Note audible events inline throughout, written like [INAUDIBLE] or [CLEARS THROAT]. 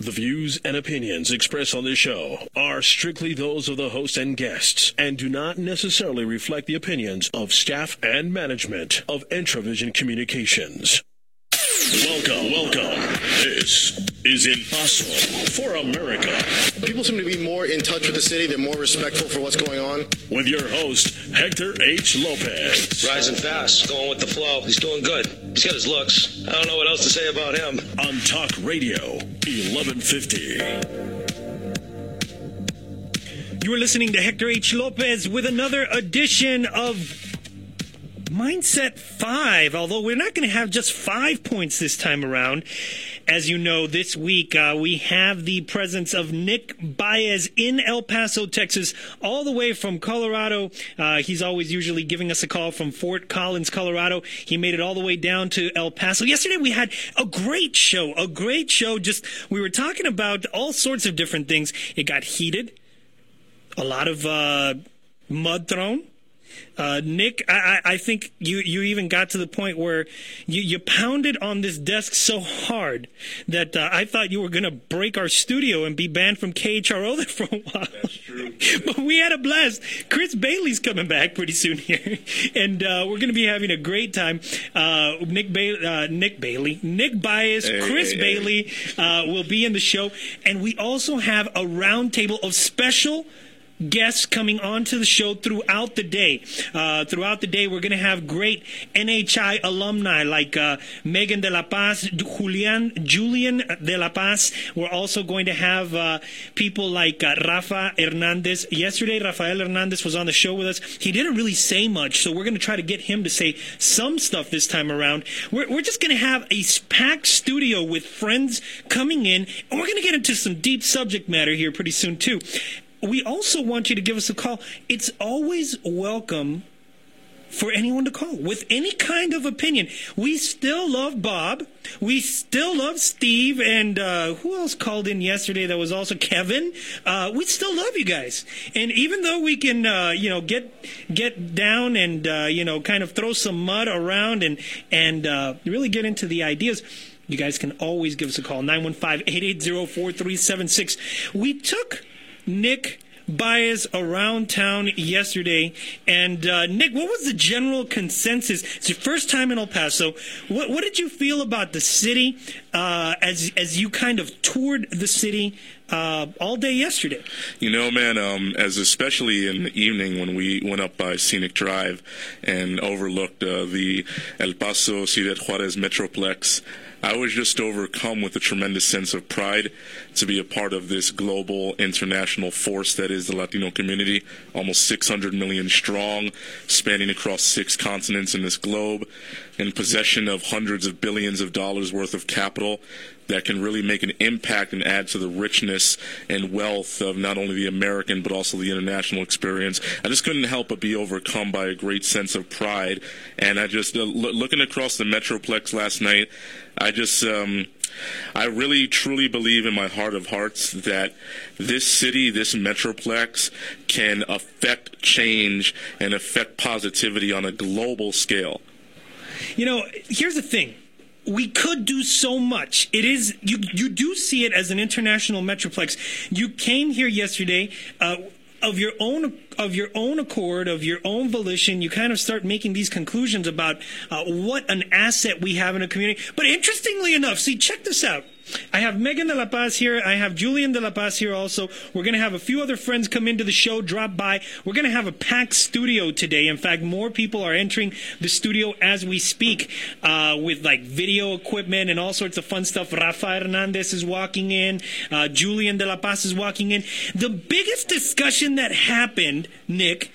The views and opinions expressed on this show are strictly those of the host and guests and do not necessarily reflect the opinions of staff and management of Entravision Communications. Welcome, welcome. This is Impossible for America. People seem to be more in touch with the city. They're more respectful for what's going on. With your host, Hector H. Lopez. Rising fast, going with the flow. He's doing good. He's got his looks. I don't know what else to say about him. On Talk Radio, 1150. You are listening to Hector H. Lopez with another edition of Mindset 5, although we're not going to have just five points this time around. As you know, this week uh, we have the presence of Nick Baez in El Paso, Texas, all the way from Colorado. Uh, he's always usually giving us a call from Fort Collins, Colorado. He made it all the way down to El Paso. Yesterday we had a great show, a great show. Just we were talking about all sorts of different things. It got heated, a lot of uh, mud thrown. Uh, Nick, I, I, think you, you even got to the point where you, you pounded on this desk so hard that uh, I thought you were going to break our studio and be banned from KHRO there for a while. That's true. [LAUGHS] but we had a blast. Chris Bailey's coming back pretty soon here, [LAUGHS] and uh, we're going to be having a great time. Uh, Nick, ba- uh, Nick Bailey, Nick Bias, Hey, Chris hey, hey. Bailey uh, will be in the show, and we also have a roundtable of special guests coming onto the show throughout the day. Uh, throughout the day, we're going to have great NHI alumni like uh, Megan de la Paz, Julian, Julian de la Paz. We're also going to have uh, people like uh, Rafa Hernandez. Yesterday, Rafael Hernandez was on the show with us. He didn't really say much, so we're going to try to get him to say some stuff this time around. We're, we're just going to have a packed studio with friends coming in, and we're going to get into some deep subject matter here pretty soon, too we also want you to give us a call. It's always welcome for anyone to call with any kind of opinion. We still love Bob. We still love Steve. And uh, who else called in yesterday that was also Kevin? Uh, we still love you guys. And even though we can, uh, you know, get get down and, uh, you know, kind of throw some mud around and, and uh, really get into the ideas, you guys can always give us a call 915 880 4376. We took Nick Baez around town yesterday. And uh, Nick, what was the general consensus? It's your first time in El Paso. What, what did you feel about the city uh, as as you kind of toured the city uh, all day yesterday? You know, man, um, as especially in the evening when we went up by Scenic Drive and overlooked uh, the El Paso Ciudad Juarez Metroplex, I was just overcome with a tremendous sense of pride to be a part of this global international force that is the Latino community, almost 600 million strong, spanning across six continents in this globe, in possession of hundreds of billions of dollars worth of capital that can really make an impact and add to the richness and wealth of not only the American but also the international experience. I just couldn't help but be overcome by a great sense of pride. And I just, uh, lo- looking across the Metroplex last night, I just, um, I really truly believe in my heart of hearts that this city, this Metroplex, can affect change and affect positivity on a global scale. You know, here's the thing. We could do so much. It is you. You do see it as an international metroplex. You came here yesterday. Uh, of your own of your own accord, of your own volition, you kind of start making these conclusions about uh, what an asset we have in a community. But interestingly enough, see, check this out. I have Megan de la Paz here. I have Julian de la Paz here also. We're going to have a few other friends come into the show, drop by. We're going to have a packed studio today. In fact, more people are entering the studio as we speak uh, with like video equipment and all sorts of fun stuff. Rafa Hernandez is walking in. Uh, Julian de la Paz is walking in. The biggest discussion that happened, Nick,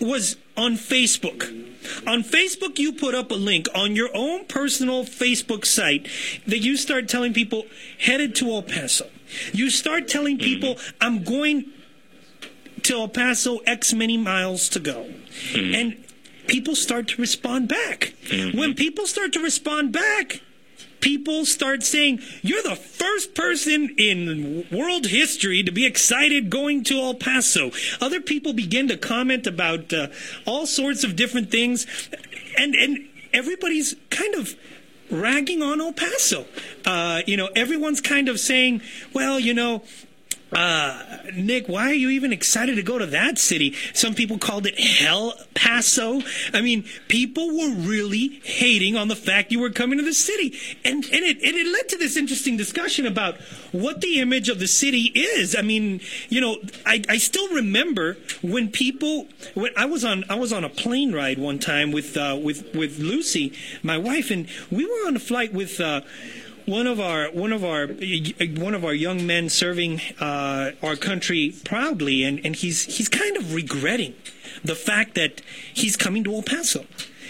was on Facebook. On Facebook, you put up a link on your own personal Facebook site that you start telling people headed to El Paso. You start telling mm-hmm. people, I'm going to El Paso X many miles to go. Mm-hmm. And people start to respond back. When mm-hmm. people start to respond back, people start saying, You're the first person in world history to be excited going to El Paso. Other people begin to comment about uh, all sorts of different things. And, and everybody's kind of ragging on El Paso. Uh, you know, everyone's kind of saying, well, you know, uh, Nick, why are you even excited to go to that city? Some people called it Hell Paso. I mean, people were really hating on the fact you were coming to the city. And, and it, it led to this interesting discussion about what the image of the city is. I mean, you know, I, I still remember when people, when I was on, I was on a plane ride one time with, uh, with, with Lucy, my wife, and we were on a flight with, uh, one of our one of our one of our young men serving uh, our country proudly, and, and he's he's kind of regretting the fact that he's coming to El Paso.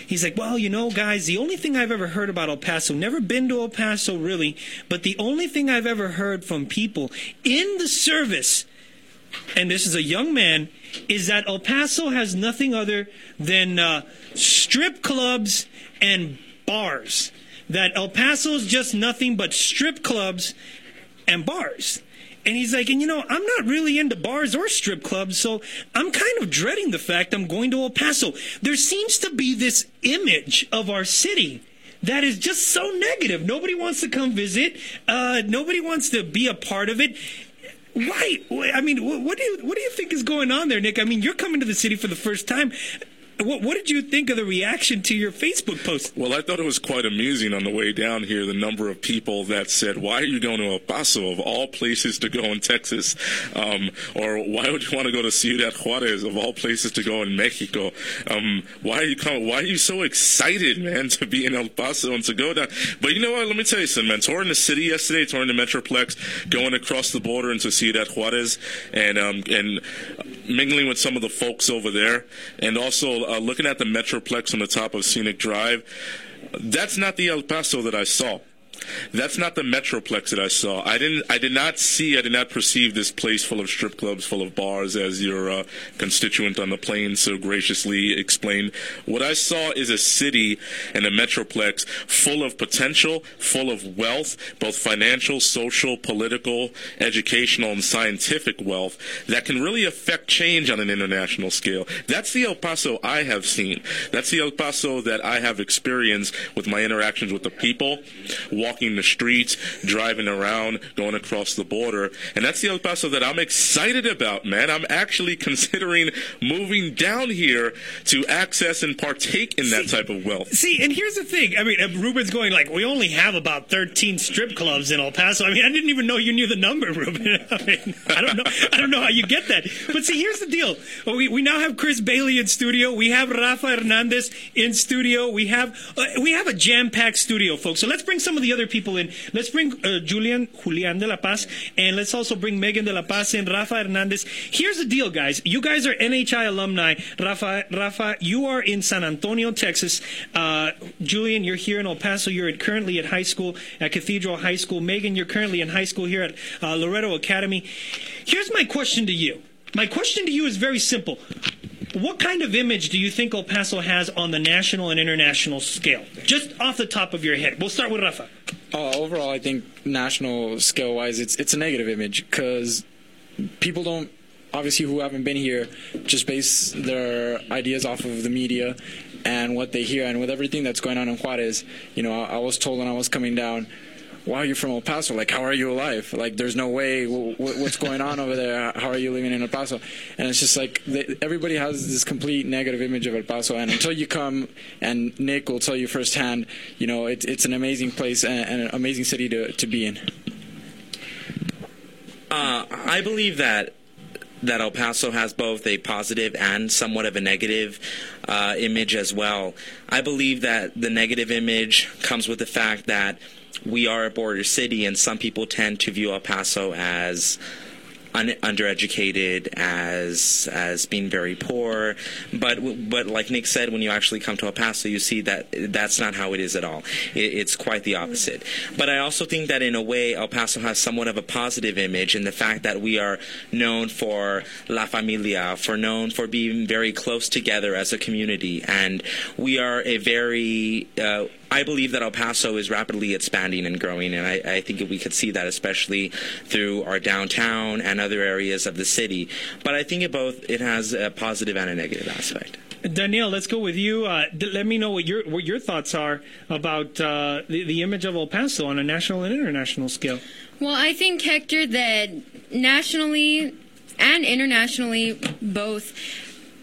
He's like, well, you know, guys, the only thing I've ever heard about El Paso, never been to El Paso really, but the only thing I've ever heard from people in the service, and this is a young man, is that El Paso has nothing other than uh, strip clubs and bars that El Paso's just nothing but strip clubs and bars. And he's like, and you know, I'm not really into bars or strip clubs, so I'm kind of dreading the fact I'm going to El Paso. There seems to be this image of our city that is just so negative. Nobody wants to come visit. Uh, nobody wants to be a part of it. Why? I mean, what do you what do you think is going on there, Nick? I mean, you're coming to the city for the first time. What, what, did you think of the reaction to your Facebook post? Well, I thought it was quite amusing on the way down here. The number of people that said, "Why are you going to El Paso of all places to go in Texas?" Um, or "Why would you want to go to Ciudad Juarez of all places to go in Mexico?" Um, why are you coming? Why are you so excited, man, to be in El Paso and to go down? But you know what? Let me tell you something, man. Touring the city yesterday, touring the Metroplex, going across the border into Ciudad Juarez, and um, and mingling with some of the folks over there, and also uh, looking at the Metroplex on the top of Scenic Drive, that's not the El Paso that I saw. That's not the Metroplex that I saw. I didn't. I did not see. I did not perceive this place full of strip clubs, full of bars, as your uh, constituent on the plane so graciously explained. What I saw is a city and a Metroplex full of potential, full of wealth, both financial, social, political, educational, and scientific wealth that can really affect change on an international scale. That's the El Paso I have seen. That's the El Paso that I have experienced with my interactions with the people walking the streets, driving around, going across the border. And that's the El Paso that I'm excited about, man. I'm actually considering moving down here to access and partake in that type of wealth. See, and here's the thing. I mean, uh, Ruben's going like, we only have about 13 strip clubs in El Paso. I mean, I didn't even know you knew the number, [LAUGHS] Ruben. I mean, I don't know. I don't know how you get that. But see, here's the deal. We, we now have Chris Bailey in studio. We have Rafa Hernandez in studio. We have, uh, we have a jam-packed studio, folks. So let's bring some of the other people in. Let's bring uh, Julian Julian de la Paz, and let's also bring Megan de la Paz and Rafa Hernandez. Here's the deal, guys. You guys are NHI alumni. Rafa, Rafa, you are in San Antonio, Texas. Uh, Julian, you're here in El Paso. You're at, currently at high school at Cathedral High School. Megan, you're currently in high school here at uh, Loretto Academy. Here's my question to you. My question to you is very simple. What kind of image do you think El Paso has on the national and international scale? Just off the top of your head. We'll start with Rafa. Uh, overall, I think national scale wise, it's it's a negative image because people don't obviously who haven't been here just base their ideas off of the media and what they hear and with everything that's going on in Juarez. You know, I, I was told when I was coming down wow, you're from El Paso. Like, how are you alive? Like, there's no way. what's going on over there? How are you living in El Paso? And it's just like they, everybody has this complete negative image of El Paso. And until you come, and Nick will tell you firsthand, you know, it, it's an amazing place and, and, an amazing city to, to be in. Uh, I believe that that El Paso has both a positive and somewhat of a negative uh, image as well. I believe that the negative image comes with the fact that we are a border city, and some people tend to view El Paso as un- undereducated, as as being very poor. But but like Nick said, when you actually come to El Paso, you see that that's not how it is at all. It, it's quite the opposite. But I also think that in a way, El Paso has somewhat of a positive image in the fact that we are known for La Familia, for known for being very close together as a community, and we are a very uh, I believe that El Paso is rapidly expanding and growing, and I, I, think we could see that especially through our downtown and other areas of the city. But I think it both it has a positive and a negative aspect. Danielle, let's go with you. Uh, d- let me know what your what your thoughts are about uh, the, the image of El Paso on a national and international scale. Well, I think, Hector, that nationally and internationally, both,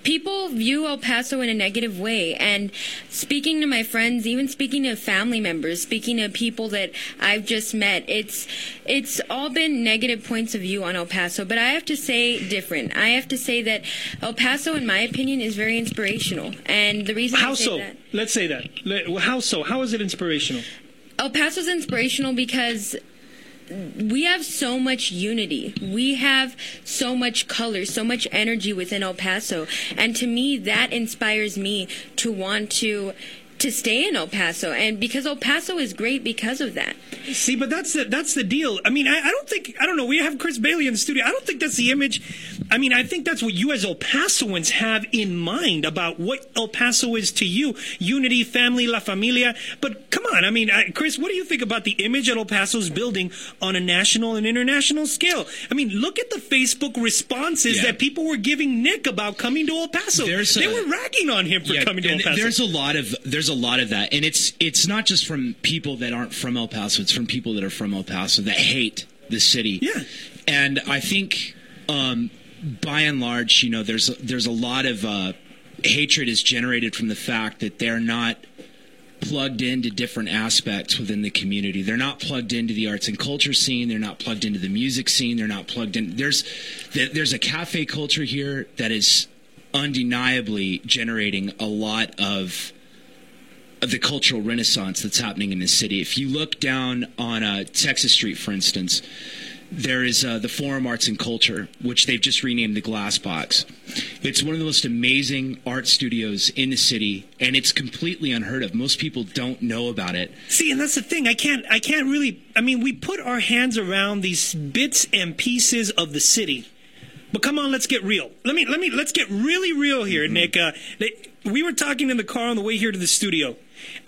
people view El Paso in a negative way. And speaking to my friends, even speaking to family members, speaking to people that I've just met, it's it's all been negative points of view on El Paso. But I have to say different. I have to say that El Paso, in my opinion, is very inspirational. And the reason I How say so? that Let's say that. How so? How is it inspirational? El Paso Paso's inspirational because we have so much unity. We have so much color, so much energy within El Paso. And to me, that inspires me to want to to stay in El Paso. And because El Paso is great because of that. See, but that's the that's the deal. I mean, I, I don't think I don't know. We have Chris Bailey in the studio. I don't think that's the image. I mean, I think that's what you as El Pasoans have in mind about what El Paso is to you: unity, family, la familia. But come on, I mean, I, Chris, what do you think about the image that El Paso's building on a national and international scale? I mean, look at the Facebook responses Yeah. that people were giving Nick about coming to El Paso. There's they a- were ragging on him for Yeah, coming to El Paso. There's a lot of there's a lot of that, and it's it's not just from people that aren't from El Paso. It's from people that are from El Paso that hate the city. Yeah. and I think um, by and large, you know, there's there's a lot of uh, hatred is generated from the fact that they're not plugged into different aspects within the community. They're not plugged into the arts and culture scene. They're not plugged into the music scene. They're not plugged in. There's there's a cafe culture here that is undeniably generating a lot of of the cultural renaissance that's happening in the city. If you look down on uh, Texas Street, for instance, there is uh, the Forum Arts and Culture, which they've just renamed the Glass Box. It's one of the most amazing art studios in the city, and it's completely unheard of. Most people don't know about it. See, and that's the thing. I can't. I can't really. I mean, we put our hands around these bits and pieces of the city, but come on, let's get real. Let me. Let me. Let's get really real here, Nick. Uh, they- we were talking in the car on the way here to the studio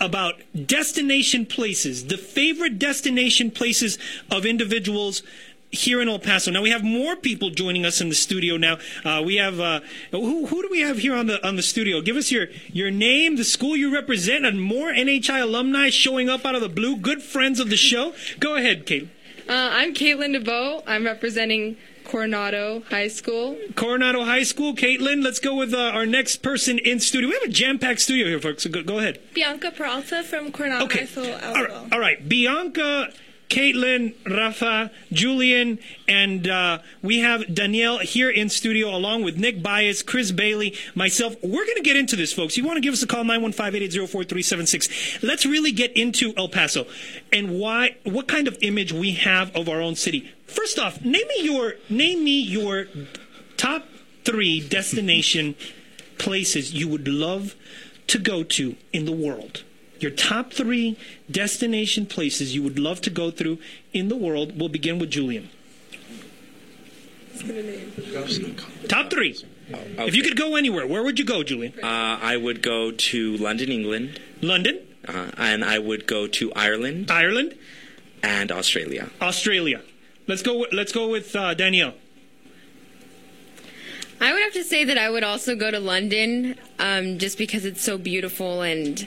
about destination places, the favorite destination places of individuals here in El Paso. Now we have more people joining us in the studio now. Uh, we have uh, who, who do we have here on the on the studio? Give us your your name, the school you represent, and more NHI alumni showing up out of the blue. Good friends of the show. Go ahead, Kate. Uh, I'm Caitlin DeVoe. I'm representing Coronado High School. Coronado High School, Caitlin. Let's go with uh, our next person in studio. We have a jam-packed studio here, folks. So go, go ahead. Bianca Peralta from Coronado Okay. High School. All right, all right. Bianca, Caitlin, Rafa, Julian, and uh, we have Danielle here in studio along with Nick Bias, Chris Bailey, myself. We're going to get into this, folks. You want to give us a call, 915-880-4376. Let's really get into El Paso and why, what kind of image we have of our own city. First off, name me your, name me your top three destination places you would love to go to in the world. Your top three destination places you would love to go through in the world. We'll begin with Julian. Top three. If you could go anywhere, where would you go, Julian? Uh, I would go to London, England, London, uh, and I would go to Ireland Ireland, and Australia. Australia. Let's go. with- Let's go with uh, Danielle. I would have to say that I would also go to London um, just because it's so beautiful and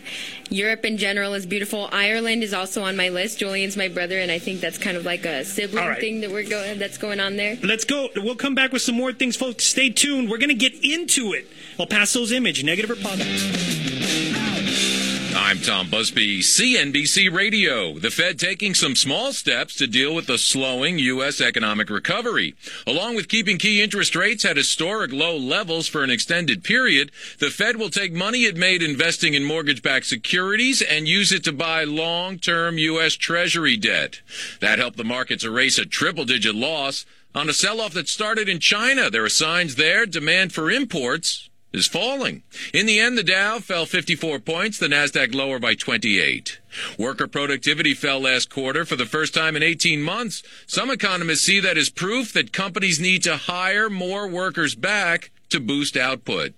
Europe in general is beautiful. Ireland is also on my list. Julian's my brother, and I think that's kind of like a sibling right. thing that we're going that's going on there. Let's go. We'll come back with some more things, folks. Stay tuned. We're going to get into it. El Paso's image, negative or positive? I'm Tom Busby, CNBC Radio. The Fed taking some small steps to deal with the slowing U.S. economic recovery. Along with keeping key interest rates at historic low levels for an extended period, the Fed will take money it made investing in mortgage-backed securities and use it to buy long-term U.S. Treasury debt. That helped the markets erase a triple-digit loss on a sell-off that started in China. There are signs there demand for imports is falling. In the end, the Dow fell 54 points, the Nasdaq lower by 28. Worker productivity fell last quarter for the first time in 18 months. Some economists see that as proof that companies need to hire more workers back to boost output.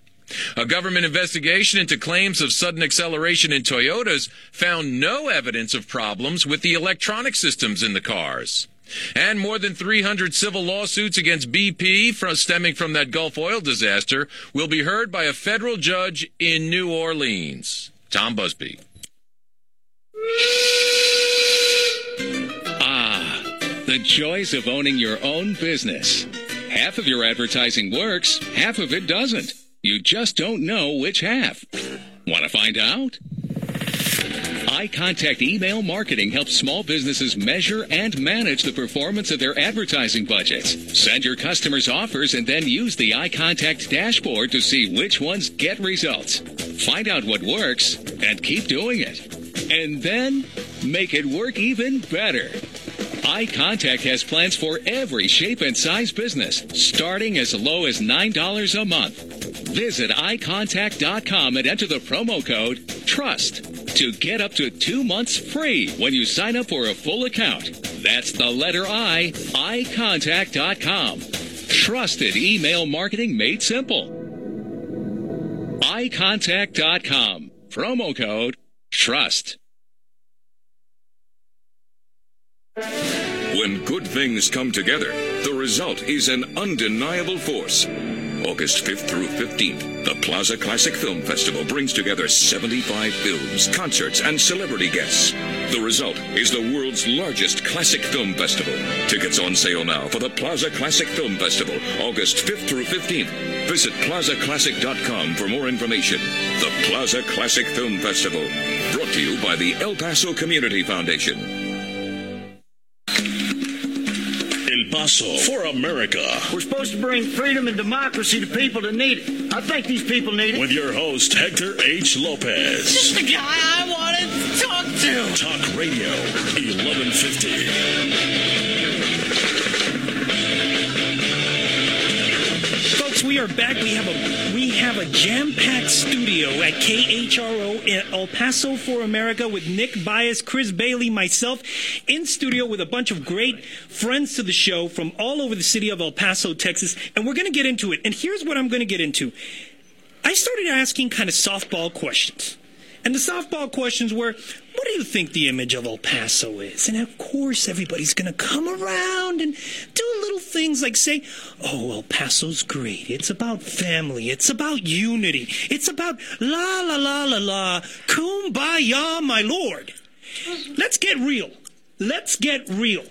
A government investigation into claims of sudden acceleration in Toyotas found no evidence of problems with the electronic systems in the cars. And more than 300 civil lawsuits against BP from, stemming from that Gulf oil disaster will be heard by a federal judge in New Orleans. Tom Busby. Ah, the joys of owning your own business. Half of your advertising works, half of it doesn't. You just don't know which half. Want to find out? iContact Email Marketing helps small businesses measure and manage the performance of their advertising budgets. Send your customers offers and then use the iContact dashboard to see which ones get results. Find out what works and keep doing it. And then make it work even better. iContact has plans for every shape and size business, starting as low as $9 a month. Visit iContact.com and enter the promo code TRUST to get up to two months free when you sign up for a full account. That's the letter I, iContact.com. Trusted email marketing made simple. iContact.com. Promo code TRUST. When good things come together, the result is an undeniable force. August 5th through 15th, the Plaza Classic Film Festival brings together 75 films, concerts, and celebrity guests. The result is the world's largest classic film festival. Tickets on sale now for the Plaza Classic Film Festival, August 5th through 15th. Visit plazaclassic.com for more information. The Plaza Classic Film Festival, brought to you by the El Paso Community Foundation. El for America. We're supposed to bring freedom and democracy to people that need it. I think these people need it. With your host, Hector H. Lopez. This is the guy I wanted to talk to. Talk Radio 1150. Folks, we are back. We have a we have a jam-packed studio at KHRO in El Paso for America with Nick Bias, Chris Bailey, myself in studio with a bunch of great friends to the show from all over the city of El Paso, Texas, and we're going to get into it. And here's what I'm going to get into. I started asking kind of softball questions. And the softball questions were, what do you think the image of El Paso is? And of course, everybody's going to come around and do little things like say, oh, El Paso's great. It's about family. It's about unity. It's about la, la, la, la, la, kumbaya, my lord. Let's get real. Let's get real.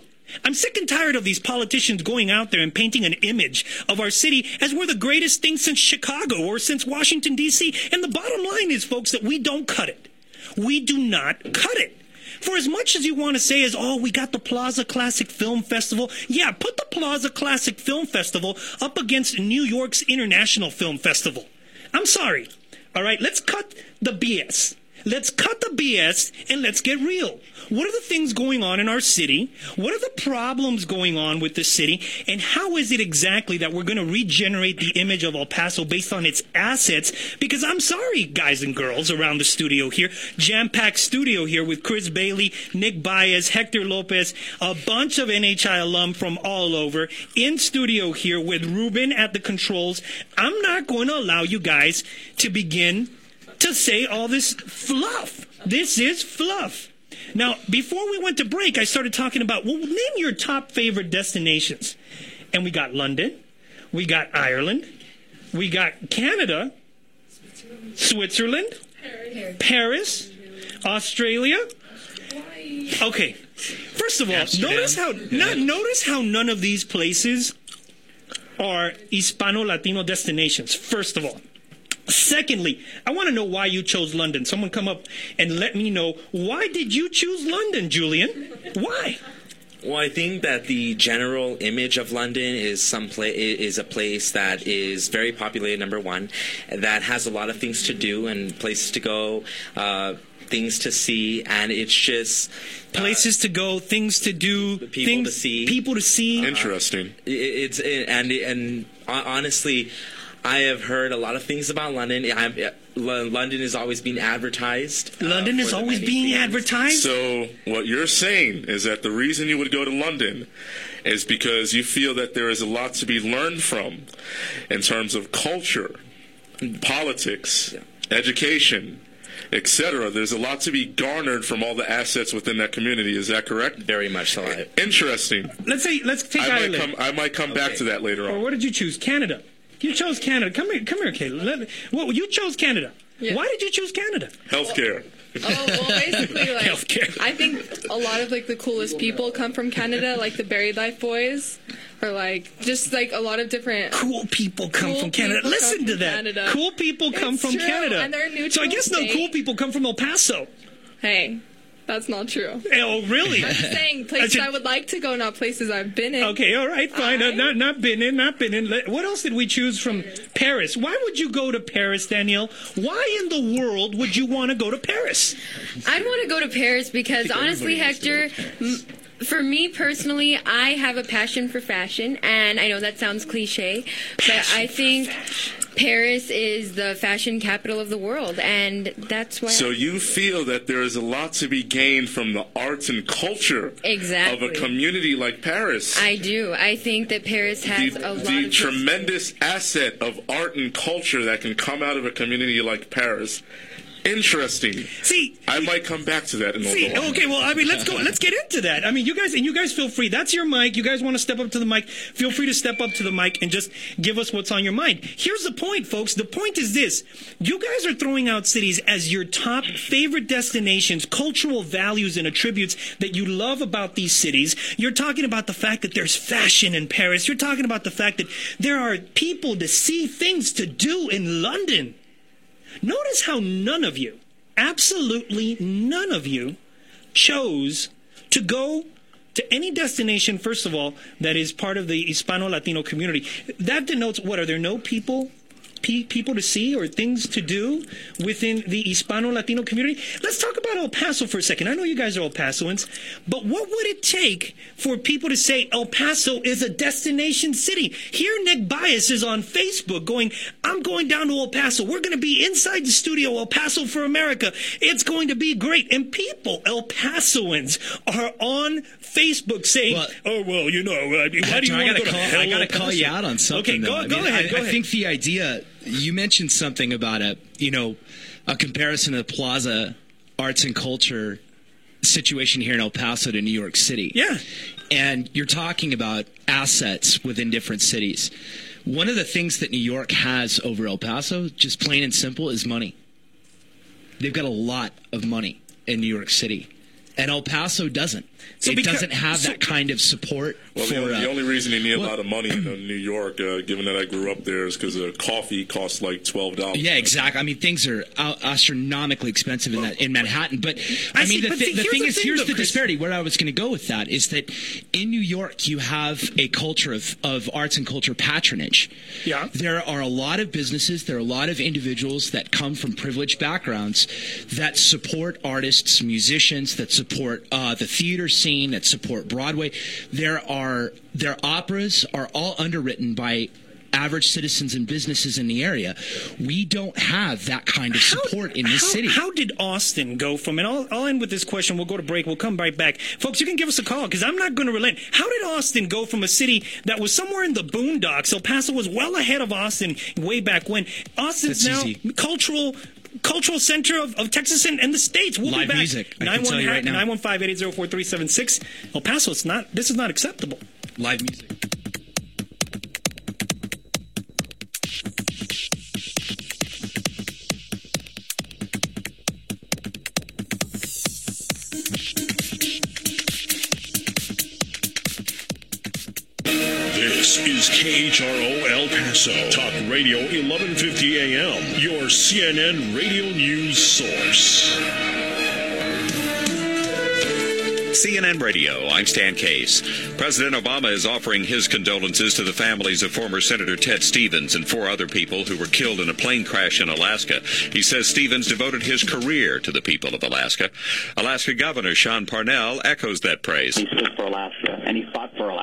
I'm sick and tired of these politicians going out there and painting an image of our city as we're the greatest thing since Chicago or since Washington, D.C. And the bottom line is, folks, that we don't cut it. We do not cut it. For as much as you want to say is, oh, we got the Plaza Classic Film Festival. Yeah, put the Plaza Classic Film Festival up against New York's International Film Festival. I'm sorry. All right, let's cut the BS. Let's cut the BS and let's get real. What are the things going on in our city? What are the problems going on with the city? And how is it exactly that we're going to regenerate the image of El Paso based on its assets? Because I'm sorry, guys and girls around the studio here, jam packed studio here with Chris Bailey, Nick Baez, Hector Lopez, a bunch of NHI alum from all over in studio here with Ruben at the controls. I'm not going to allow you guys to begin to say all this fluff. This is fluff. Now, before we went to break, I started talking about, well, name your top favorite destinations. And we got London, we got Ireland, we got Canada, Switzerland, Paris, Paris Australia. Okay, first of all, Amsterdam. notice how no, notice how none of these places are Hispano Latino destinations. First of all. Secondly, I want to know why you chose London. Someone come up and let me know why did you choose London, Julian? Why? Well, I think that the general image of London is some pla- is a place that is very populated. Number one, that has a lot of things to do and places to go. Uh, things to see, and it's just places to go, things to do, people things, to see, people to see. Interesting. It- It's and and honestly, I have heard a lot of things about London. I'm, London is always being advertised. uh, London is always being things. advertised. So what you're saying is that the reason you would go to London is because you feel that there is a lot to be learned from in terms of culture, politics, education, etc. There's a lot to be garnered from all the assets within that community. Is that correct? Very much so. Interesting. Let's say let's take I might come. I might come back to that later on. Or on. what did you choose? Canada. You chose Canada. Come here, come here, Kayla. Let, well, you chose Canada. Yeah. Why did you choose Canada? Healthcare. Oh, well, basically, like, Healthcare. I think a lot of like the coolest people come from Canada, like the Buried Life Boys, or like just like a lot of different cool people come cool from Canada. Listen come to from that. Canada. Cool people come It's from true, Canada. and they're a so I neutral guess no cool people come from El Paso. Hey, that's not true. Oh, really? I'm just saying places I would like to go, not places I've been in. Okay, all right, fine. Uh, not not been in, not been in. What else did we choose from Paris? Why would you go to Paris, Danielle? Why in the world would you want to go to Paris? I'd want to go to Paris because honestly, Hector, m- for me personally, I have a passion for fashion, and I know that sounds cliche, but I think Paris is the fashion capital of the world, and that's why. So you feel that there is a lot to be gained from the arts and culture Exactly. of a community like Paris. I do. I think that Paris has the, a lot the of. tremendous asset of art and culture that can come out of a community like Paris. Interesting. See, I might come back to that in a See, little. okay, well, I mean, let's go. Let's get into that. I mean, you guys, and you guys feel free. That's your mic. You guys want to step up to the mic? Feel free to step up to the mic and just give us what's on your mind. Here's the point, folks. The point is this: you guys are throwing out cities as your top favorite destinations, cultural values and attributes that you love about these cities. You're talking about the fact that there's fashion in Paris. You're talking about the fact that there are people to see, things to do in London. Notice how none of you, absolutely none of you, chose to go to any destination, first of all, that is part of the Hispano Latino community. That denotes what? Are there no people? Pe- People to see or things to do within the Hispano Latino community. Let's talk about El Paso for a second. I know you guys are El Pasoans, but what would it take for people to say El Paso is a destination city? Here, Nick Bias is on Facebook going, I'm going down to El Paso. We're going to be inside the studio, El Paso for America. It's going to be great. And people, El Pasoans, are on Facebook saying, oh, well, you know, uh, why do you I want to go to call, hell, I gotta call you out on something. Okay, go, though. I go mean, ahead. I, go I ahead. think the idea you mentioned something about a you know a comparison of the Plaza arts and culture situation here in El Paso to New York City. Yeah, and you're talking about assets within different cities. One of the things that New York has over El Paso, just plain and simple, is money. They've got a lot of money in New York City, and El Paso doesn't. So it because- doesn't have that kind of support Well, for. the, only, uh, the only reason he need well- a lot of money in New York, uh, given that I grew up there, is because uh, coffee costs like twelve dollars. Yeah, exactly. I mean, things are astronomically expensive in that in Manhattan. But I, I see, mean, the, but thi- see, the thing the is, thing, here's though, the Chris. disparity. Where I was going to go with that is that in New York, you have a culture of of arts and culture patronage. Yeah. There are a lot of businesses, there are a lot of individuals that come from privileged backgrounds that support artists, musicians, that support uh, the theater scene, that support Broadway. There are their operas are all underwritten by average citizens and businesses in the area. We don't have that kind of support in this how, city. How did Austin go from, and I'll, I'll end with this question. We'll go to break. We'll come right back. Folks, you can give us a call because I'm not going to relent. How did Austin go from a city that was somewhere in the boondocks? El Paso was well ahead of Austin way back when. Austin's That's now easy. cultural. Cultural center of, of Texas and, and the states. We'll Live be back. music, I can tell you right now. 915 El Paso, it's not. This is not acceptable. Live music. Is KHRO El Paso, Talk Radio 1150 AM, your CNN radio news source. CNN Radio, I'm Stan Case. President Obama is offering his condolences to the families of former Senator Ted Stevens and four other people who were killed in a plane crash in Alaska. He says Stevens devoted his career to the people of Alaska. Alaska Governor Sean Parnell echoes that praise. He stood for Alaska, and he fought for Alaskans.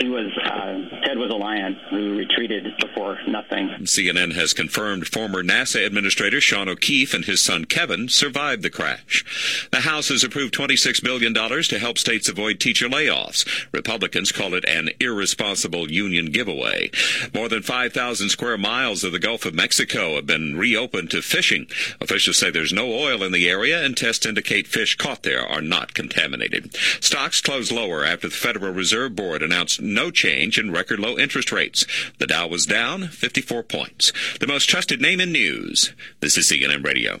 He was uh, was a lion who retreated before nothing. CNN has confirmed former NASA administrator Sean O'Keefe and his son Kevin survived the crash. The House has approved $26 billion to help states avoid teacher layoffs. Republicans call it an irresponsible union giveaway. More than 5,000 square miles of the Gulf of Mexico have been reopened to fishing. Officials say there's no oil in the area and tests indicate fish caught there are not contaminated. Stocks closed lower after the Federal Reserve Board announced no change in record low interest rates. The Dow was down 54 points. The most trusted name in news. This is CNN Radio.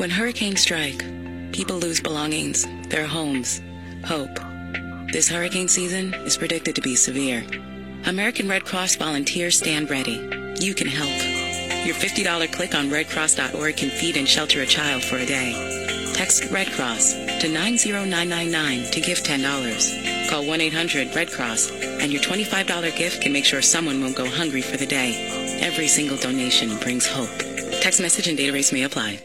When hurricanes strike, people lose belongings, their homes, hope. This hurricane season is predicted to be severe. American Red Cross volunteers stand ready. You can help. Your $50 click on redcross.org can feed and shelter a child for a day. Text Red Cross to 90999 to give $10. Call 1 800 Red Cross, and your $25 gift can make sure someone won't go hungry for the day. Every single donation brings hope. Text message and data rates may apply.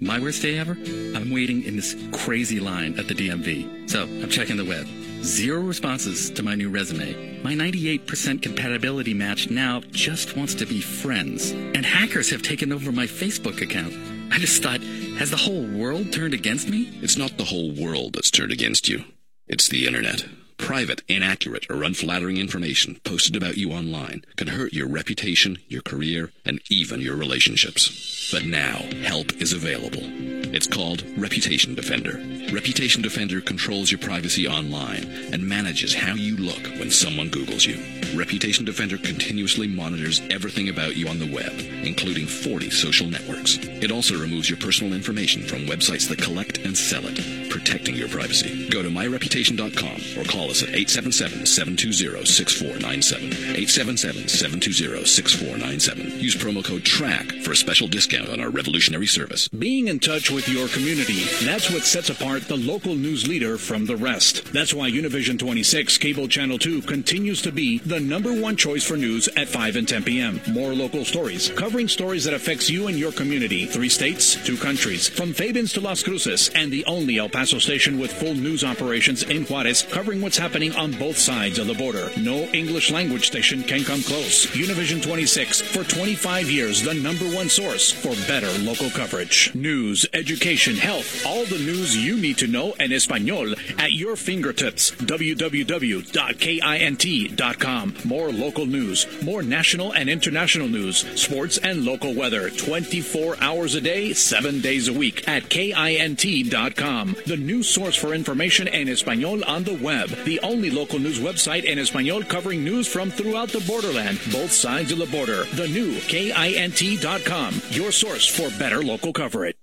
My worst day ever? I'm waiting in this crazy line at the DMV. So I'm checking the web. Zero responses to my new resume. My 98% compatibility match now just wants to be friends. And hackers have taken over my Facebook account. I just thought, has the whole world turned against me? It's not the whole world that's turned against you. It's the internet. Private, inaccurate, or unflattering information posted about you online can hurt your reputation, your career, and even your relationships. But now, help is available. It's called Reputation Defender. Reputation Defender controls your privacy online and manages how you look when someone Googles you. Reputation Defender continuously monitors everything about you on the web, including 40 social networks. It also removes your personal information from websites that collect and sell it, protecting your privacy. Go to myreputation.com or call us at 877-720-6497. 877-720-6497. Use promo code TRACK for a special discount on our revolutionary service. Being in touch with your community, that's what sets apart the local news leader from the rest. That's why Univision 26 Cable Channel 2 continues to be the number one choice for news at 5 and 10 p.m. More local stories, covering stories that affects you and your community. Three states, two countries. From Fabens to Las Cruces, and the only El Paso station with full news operations in Juarez, covering what's happening on both sides of the border. No English language station can come close. Univision 26, for 25 years, the number one source for better local coverage. News, education, health, all the news you need to know in Espanol at your fingertips. www.kint.com. More local news, more national and international news, sports and local weather 24 hours a day, 7 days a week at kint.com. The new source for information in Espanol on the web. The only local news website in Espanol covering news from throughout the borderland, both sides of the border. The new KINT.com, your source for better local coverage.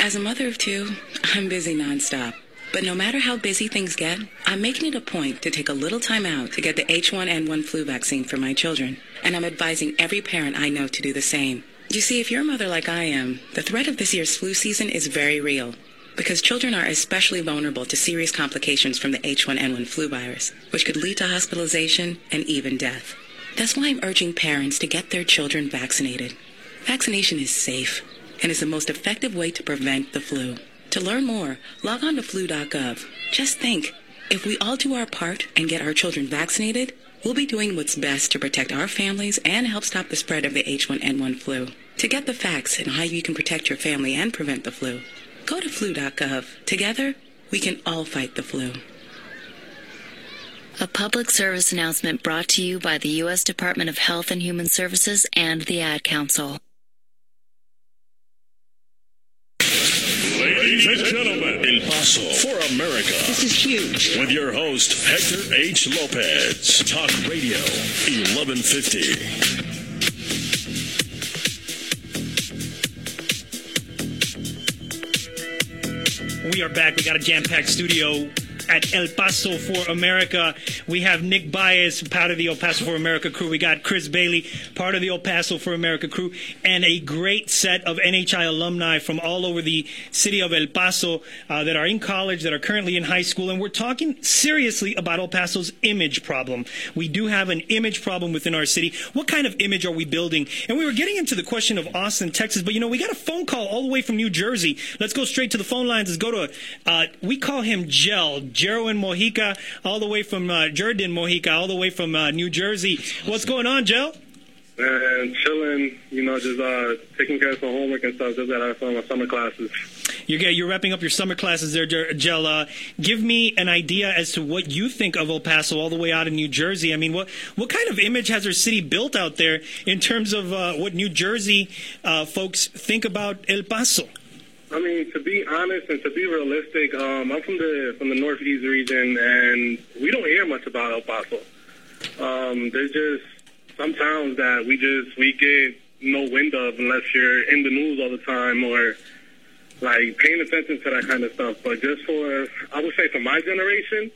As a mother of two, I'm busy nonstop. But no matter how busy things get, I'm making it a point to take a little time out to get the H1N1 flu vaccine for my children. And I'm advising every parent I know to do the same. You see, if you're a mother like I am, the threat of this year's flu season is very real. Because children are especially vulnerable to serious complications from the H1N1 flu virus, which could lead to hospitalization and even death. That's why I'm urging parents to get their children vaccinated. Vaccination is safe and is the most effective way to prevent the flu. To learn more, log on to flu.gov. Just think, if we all do our part and get our children vaccinated, we'll be doing what's best to protect our families and help stop the spread of the H1N1 flu. To get the facts and how you can protect your family and prevent the flu, go to flu.gov. Together, we can all fight the flu. A public service announcement brought to you by the U.S. Department of Health and Human Services and the Ad Council. Ladies and gentlemen, El Paso for America. This is huge. With your host, Hector H. Lopez. Talk Radio 1150. We are back. We got a jam-packed studio at El Paso for America. We have Nick Baez, part of the El Paso for America crew. We got Chris Bailey, part of the El Paso for America crew, and a great set of NHI alumni from all over the city of El Paso uh, that are in college, that are currently in high school, and we're talking seriously about El Paso's image problem. We do have an image problem within our city. What kind of image are we building? And we were getting into the question of Austin, Texas, but you know, we got a phone call all the way from New Jersey. Let's go straight to the phone lines. Let's go to, uh, we call him Gel, Jerwin Mojica, all the way from uh, Jordan Mojica, all the way from uh, New Jersey. What's going on, Gel? And chilling, you know, just uh, taking care of some homework and stuff. Just got out of my summer classes. You're, you're wrapping up your summer classes there, Gel. Uh, give me an idea as to what you think of El Paso all the way out in New Jersey. I mean, what what kind of image has our city built out there in terms of uh, what New Jersey uh, folks think about El Paso? I mean, to be honest and to be realistic, um, I'm from the from the Northeast region, and we don't hear much about El Paso. Um, there's just some towns that we just we get no wind of unless you're in the news all the time or like paying attention to that kind of stuff. But just for I would say for my generation,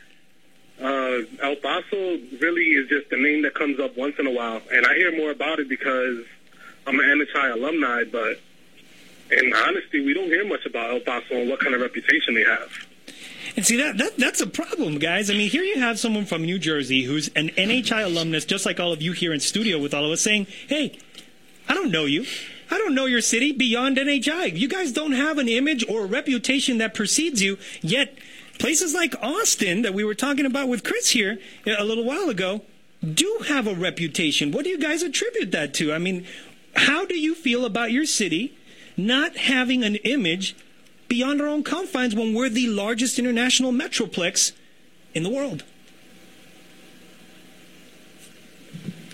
uh, El Paso really is just a name that comes up once in a while, and I hear more about it because I'm an NHI alumni, but in honesty, we don't hear much about El Paso and what kind of reputation they have. And see that, that that's a problem, guys. I mean, here you have someone from New Jersey who's an NHI alumnus, just like all of you here in studio with all of us, saying, "Hey, I don't know you. I don't know your city beyond NHI. You guys don't have an image or a reputation that precedes you. Yet, places like Austin that we were talking about with Chris here uh, a little while ago do have a reputation. What do you guys attribute that to? I mean, how do you feel about your city not having an image beyond our own confines when we're the largest international metroplex in the world.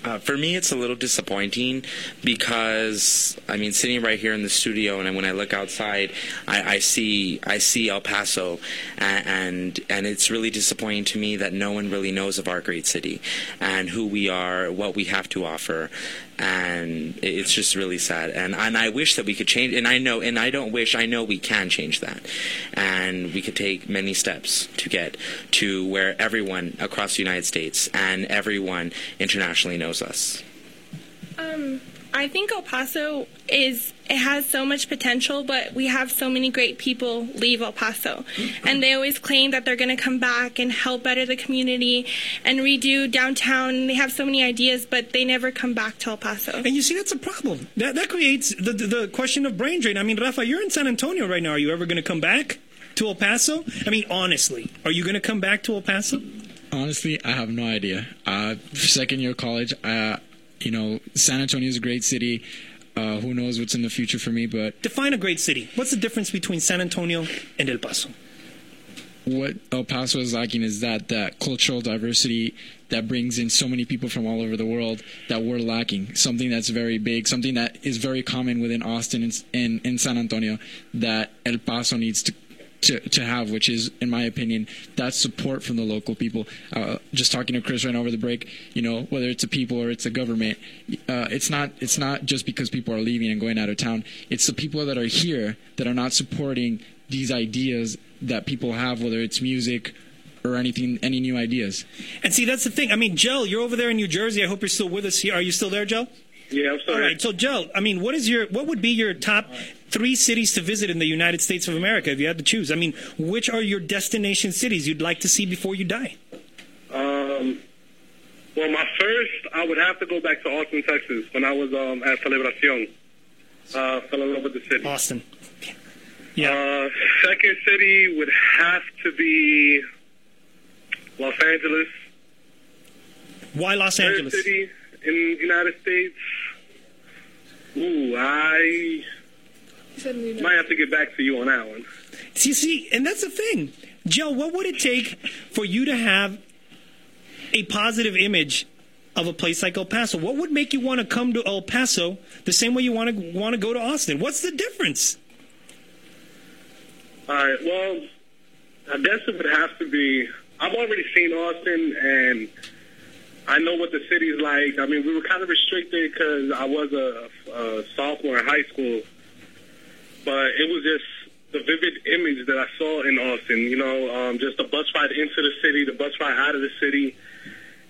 Uh, for me, it's a little disappointing because I mean, sitting right here in the studio, and when I look outside, I, I see I see El Paso, and, and, and it's really disappointing to me that no one really knows of our great city and who we are, what we have to offer, and it's just really sad. And and I wish that we could change. And I know, and I don't wish. I know we can change that, and we could take many steps to get to where everyone across the United States and everyone internationally knows us. Um, I think El Paso is it has so much potential, but we have so many great people leave El Paso, and they always claim that they're going to come back and help better the community and redo downtown. They have so many ideas, but they never come back to El Paso. And you see, that's a problem. That that creates the the, the question of brain drain. I mean, Rafa, you're in San Antonio right now. Are you ever going to come back to El Paso? I mean, honestly, are you going to come back to El Paso? Honestly, I have no idea. Uh, second year college, uh, you know, San Antonio is a great city. Uh, who knows what's in the future for me? But define a great city. What's the difference between San Antonio and El Paso? What El Paso is lacking is that that cultural diversity that brings in so many people from all over the world that we're lacking. Something that's very big, something that is very common within Austin and in, in San Antonio that El Paso needs to to, to have, which is, in my opinion, that support from the local people. Uh, just talking to Chris right over the break, you know, whether it's a people or it's a government, uh, it's not it's not just because people are leaving and going out of town. It's the people that are here that are not supporting these ideas that people have, whether it's music or anything, any new ideas. And see, that's the thing. I mean, Joe, you're over there in New Jersey. I hope you're still with us here. Are you still there, Joe? Yeah, I'm sorry. All right. So, Joe, I mean, what is your what would be your top three cities to visit in the United States of America if you had to choose? I mean, which are your destination cities you'd like to see before you die? Um, well, my first, I would have to go back to Austin, Texas, when I was um, at Celebracion. Uh, fell in love with the city. Austin. Yeah. Uh, second city would have to be Los Angeles. Why Los Third Angeles? city in the United States. Ooh, I might have to get back to you on that one. See, see, and that's the thing, Joe. What would it take for you to have a positive image of a place like El Paso? What would make you want to come to El Paso the same way you want to want to go to Austin? What's the difference? All right. Well, I guess it would have to be. I've already seen Austin, and I know what the city's like. I mean, we were kind of restricted because I was a, a sophomore in high school, but it was just the vivid image that I saw in Austin. You know, um, just the bus ride into the city, the bus ride out of the city,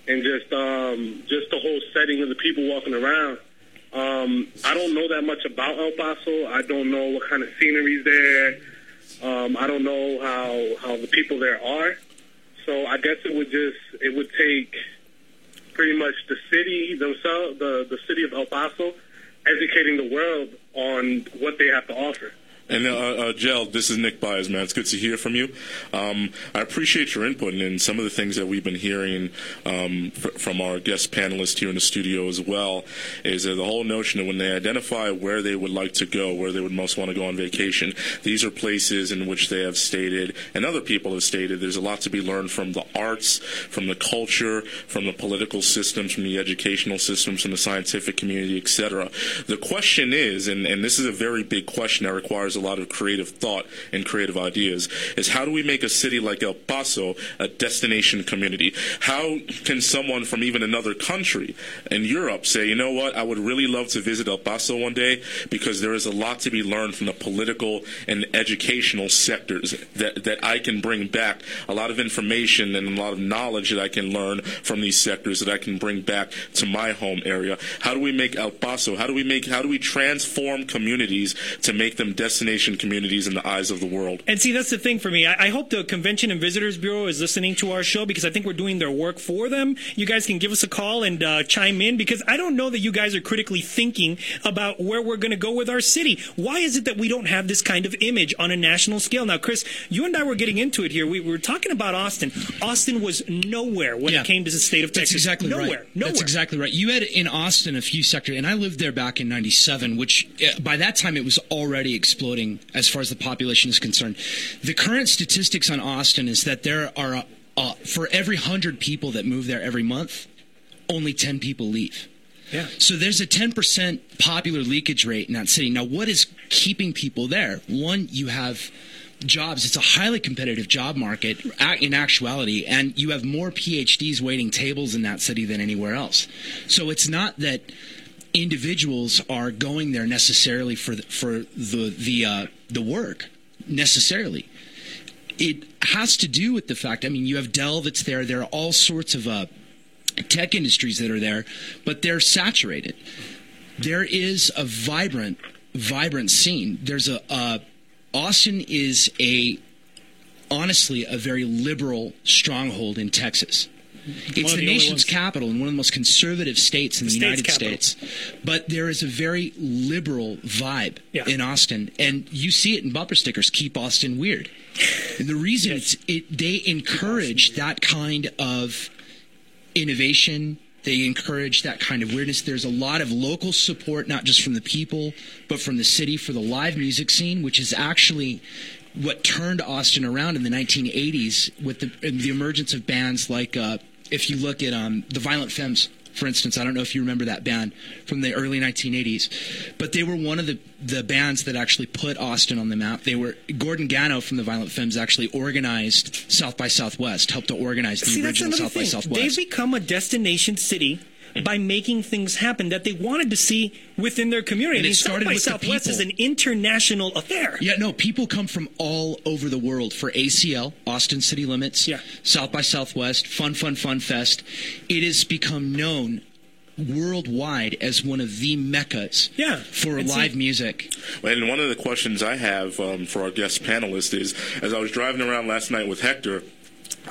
and just um, just the whole setting of the people walking around. Um, I don't know that much about El Paso. I don't know what kind of scenery's there. Um, I don't know how how the people there are. So I guess it would just it would take pretty much the city themselves, the the city of El Paso, educating the world on what they have to offer. And uh, uh, Gel, this is Nick Byers, man. It's good to hear from you. Um, I appreciate your input and some of the things that we've been hearing um, fr- from our guest panelists here in the studio as well. Is that the whole notion that when they identify where they would like to go, where they would most want to go on vacation, these are places in which they have stated, and other people have stated, there's a lot to be learned from the arts, from the culture, from the political systems, from the educational systems, from the scientific community, etc. The question is, and, and this is a very big question that requires a lot of creative thought and creative ideas, is how do we make a city like El Paso a destination community? How can someone from even another country in Europe say, you know what, I would really love to visit El Paso one day because there is a lot to be learned from the political and educational sectors that, that I can bring back, a lot of information and a lot of knowledge that I can learn from these sectors that I can bring back to my home area. How do we make El Paso, how do we make, how do we transform communities to make them destination communities in the eyes of the world? And see, that's the thing for me. I, I hope the Convention and Visitors Bureau is listening to our show because I think we're doing their work for them. You guys can give us a call and uh, chime in because I don't know that you guys are critically thinking about where we're going to go with our city. Why is it that we don't have this kind of image on a national scale? Now, Chris, you and I were getting into it here. We were talking about Austin. Austin was nowhere when Yeah. it came to the state of That's Texas. exactly nowhere. right. Nowhere. That's exactly right. You had in Austin a few sectors, and I lived there back in '97, which uh, by that time it was already as far as the population is concerned. The current statistics on Austin is that there are, uh, for every hundred people that move there every month, only ten people leave. Yeah. So there's a 10% popular leakage rate in that city. Now, what is keeping people there? One, you have jobs. It's a highly competitive job market in actuality, and you have more PhDs waiting tables in that city than anywhere else. So it's not that individuals are going there necessarily for the, for the the uh, the work necessarily. It has to do with the fact. I mean, you have Dell that's there. There are all sorts of uh, tech industries that are there, but they're saturated. There is a vibrant, vibrant scene. There's a uh, Austin is a honestly a very liberal stronghold in Texas. It's the, the nation's capital and one of the most conservative states in the, The United capital. States. But there is a very liberal vibe Yeah. in Austin, and you see it in bumper stickers. Keep Austin weird. And the reason it's it they encourage that kind of innovation. They encourage that kind of weirdness. There's a lot of local support, not just from the people, but from the city for the live music scene, which is actually what turned Austin around in the 1980s with the, the emergence of bands like, uh, if you look at um, the Violent Femmes, for instance, I don't know if you remember that band from the early 1980s, but they were one of the, the bands that actually put Austin on the map. They were Gordon Gano from the Violent Femmes actually organized South by Southwest, helped to organize the See, original South by. Southwest. They've become a destination city by making things happen that they wanted to see within their community. And I it mean, South started by with the Southwest is an international affair. Yeah, no, people come from all over the world for ACL, Austin City Limits, yeah. South by Southwest, Fun Fun Fun Fest. It has become known worldwide as one of the meccas yeah. for And see- live music. And one of the questions I have um, for our guest panelist is, as I was driving around last night with Hector,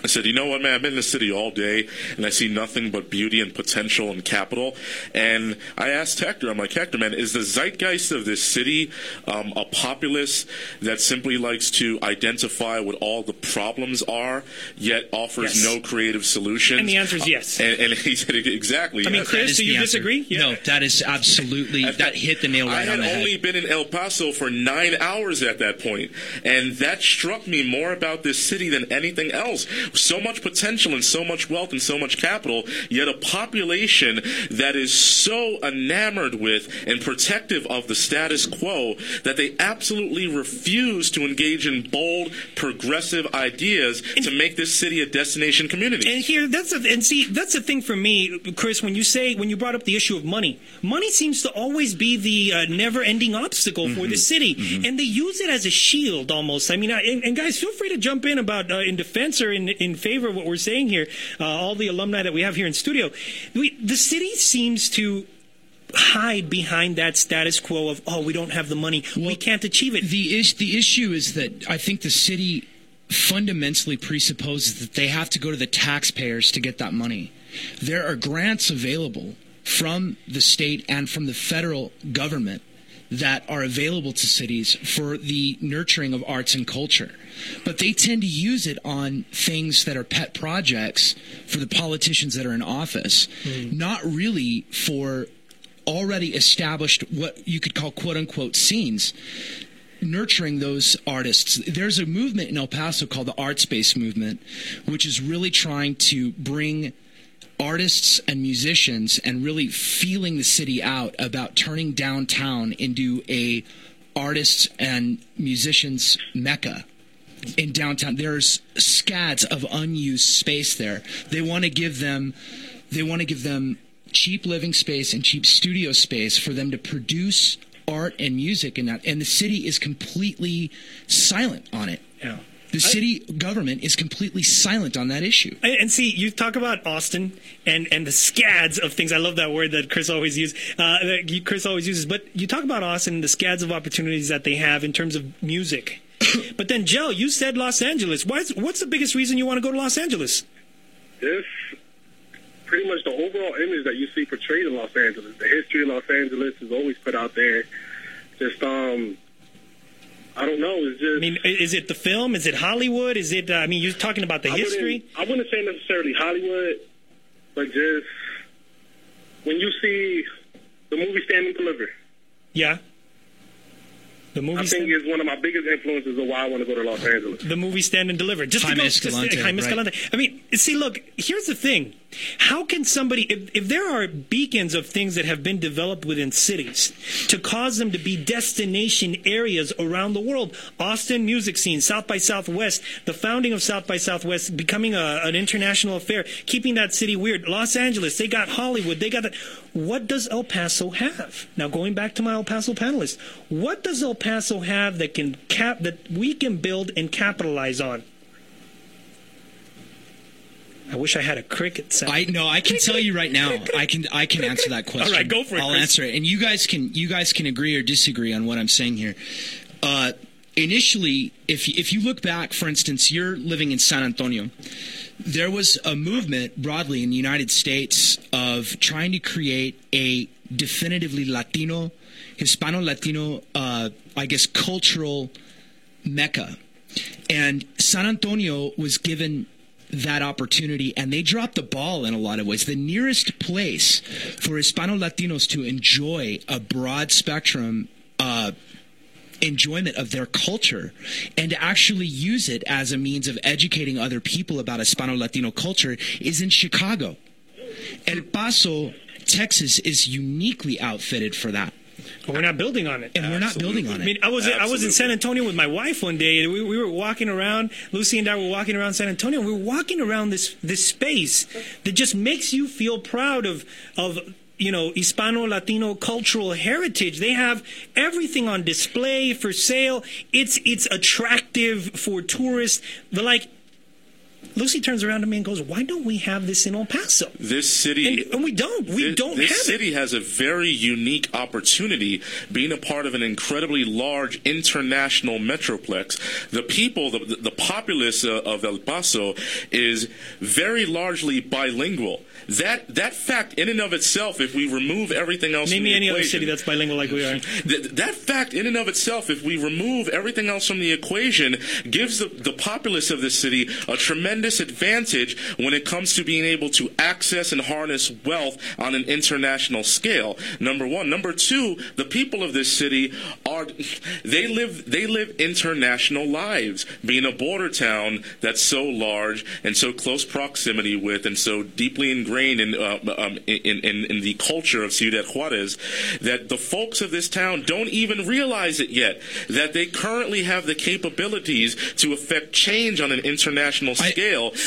I said, you know what, man, I've been in the city all day and I see nothing but beauty and potential and capital. And I asked Hector, I'm like, Hector, man, is the zeitgeist of this city um, a populace that simply likes to identify what all the problems are, yet offers Yes. no creative solutions? And the answer is yes. And, and he said, exactly. I mean, yes. Chris, do you answer. disagree? Yeah. No, that is absolutely that hit the nail right on the head. I had only been in El Paso for nine hours at that point, and that struck me more about this city than anything else. So much potential and so much wealth and so much capital, yet a population that is so enamored with and protective of the status quo that they absolutely refuse to engage in bold, progressive ideas to make this city a destination community. And here, that's a, and see, that's the thing for me, Chris. When you say when you brought up the issue of money, money seems to always be the uh, never-ending obstacle for the city, and they use it as a shield almost. I mean, I, and, and guys, feel free to jump in about uh, in defense or in in favor of what we're saying here. Uh, all the alumni that we have here in studio, we, the city seems to hide behind that status quo of oh we don't have the money we can't achieve it The is the issue is that I think the city fundamentally presupposes that they have to go to the taxpayers to get that money. There are grants available from the state and from the federal government that are available to cities for the nurturing of arts and culture. But they tend to use it on things that are pet projects for the politicians that are in office, hmm. not really for already established what you could call quote unquote scenes nurturing those artists. There's a movement in El Paso called the Art Space Movement, which is really trying to bring artists and musicians and really feeling the city out about turning downtown into a artists and musicians mecca in downtown. There's scads of unused space there. They want to give them they want to give them cheap living space and cheap studio space for them to produce art and music and that and the city is completely silent on it. Yeah the city government is completely silent on that issue And, and see, you talk about Austin and, and the scads of things. I love that word that Chris always uses. Uh, that Chris always uses. But you talk about Austin and the scads of opportunities that they have in terms of music. [COUGHS] but then, Joe, you said Los Angeles. Why is, what's the biggest reason you want to go to Los Angeles? This pretty much the overall image that you see portrayed in Los Angeles. The history of Los Angeles is always put out there. Just um, I don't know. It's just. I mean, is it the film? Is it Hollywood? Is it? Uh, I mean, you're talking about the I wouldn't- history. I wouldn't say necessarily Hollywood, but just when you see the movie Stand and Deliver. Yeah. The movie. I think is one of my biggest influences of why I want to go to Los Angeles. the movie Stand and Deliver. Just Jaime to go, just- Escalante, Jaime right. Escalante. I mean, see, look, here's the thing. How can somebody, if, if there are beacons of things that have been developed within cities to cause them to be destination areas around the world, Austin music scene, South by Southwest, the founding of South by Southwest becoming a, an international affair, keeping that city weird. Los Angeles, they got Hollywood, they got that. What does El Paso have? Now, going back to my El Paso panelists, what does El Paso have that can cap that we can build and capitalize on? I wish I had a cricket sound. I no, I can tell you right now. I can I can answer that question. [LAUGHS] All right, go for it, I'll Chris. answer it, and you guys can you guys can agree or disagree on what I'm saying here. Uh, initially, if if you look back, for instance, you're living in San Antonio. There was a movement broadly in the United States of trying to create a definitively Latino, Hispano Latino, uh, I guess, cultural mecca. And San Antonio was given that opportunity and they dropped the ball in a lot of ways. The nearest place for Hispano Latinos to enjoy a broad spectrum uh, enjoyment of their culture and to actually use it as a means of educating other people about Hispano Latino culture is in Chicago. El Paso, Texas is uniquely outfitted for that. But we're not building on it. And we're not building on I it. mean, I was I was in San Antonio with my wife one day, and we, we were walking around. Lucy and I were walking around San Antonio. And we were walking around this this space that just makes you feel proud of of you know Hispano Latino cultural heritage. They have everything on display for sale. It's it's attractive for tourists. But like. Lucy turns around to me and goes, "Why don't we have this in El Paso?" This city, and, and we don't. We Thi- don't this have it. city has a very unique opportunity being a part of an incredibly large international metroplex. The people, the, the populace uh, of El Paso is very largely bilingual. That that fact, in and of itself, if we remove everything else, Name from me the any other equation, city that's bilingual like we are. Th- that fact, in and of itself, if we remove everything else from the equation, gives the, the populace of this city a tremendous tremendous advantage when it comes to being able to access and harness wealth on an international scale. Number one. Number two, the people of this city are they live they live international lives. Being a border town that's so large and so close proximity with and so deeply ingrained in uh, um, in, in in the culture of Ciudad Juarez that the folks of this town don't even realize it yet that they currently have the capabilities to affect change on an international scale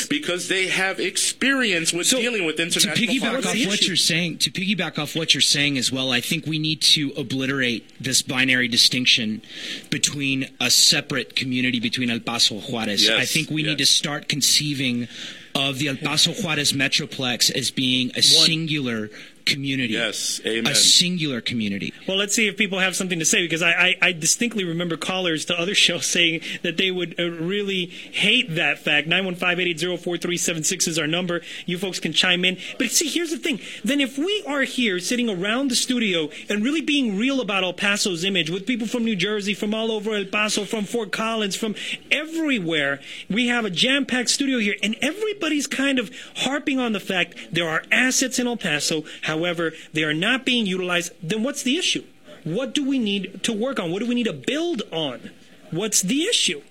because they have experience with dealing with international. to piggyback policy off what you're saying, to piggyback off what you're saying as well, I think we need to obliterate this binary distinction between a separate community between El Paso Juarez. Yes, I think we need to start conceiving of the El Paso Juarez Metroplex as being a singular community. Yes, amen. A singular community. Well, let's see if people have something to say because I, I, I distinctly remember callers to other [LAUGHS] shows saying that they would uh, really hate that fact. 915-880-4376 is our number. You folks can chime in. But see, here's the thing. Then if we are here sitting around the studio and really being real about El Paso's image with people from New Jersey, from all over El Paso, from Fort Collins, from everywhere, we have a jam-packed studio here and everybody's kind of harping on the fact there are assets in El Paso. However, they are not being utilized. Then what's the issue? What do we need to work on? What do we need to build on? What's the issue?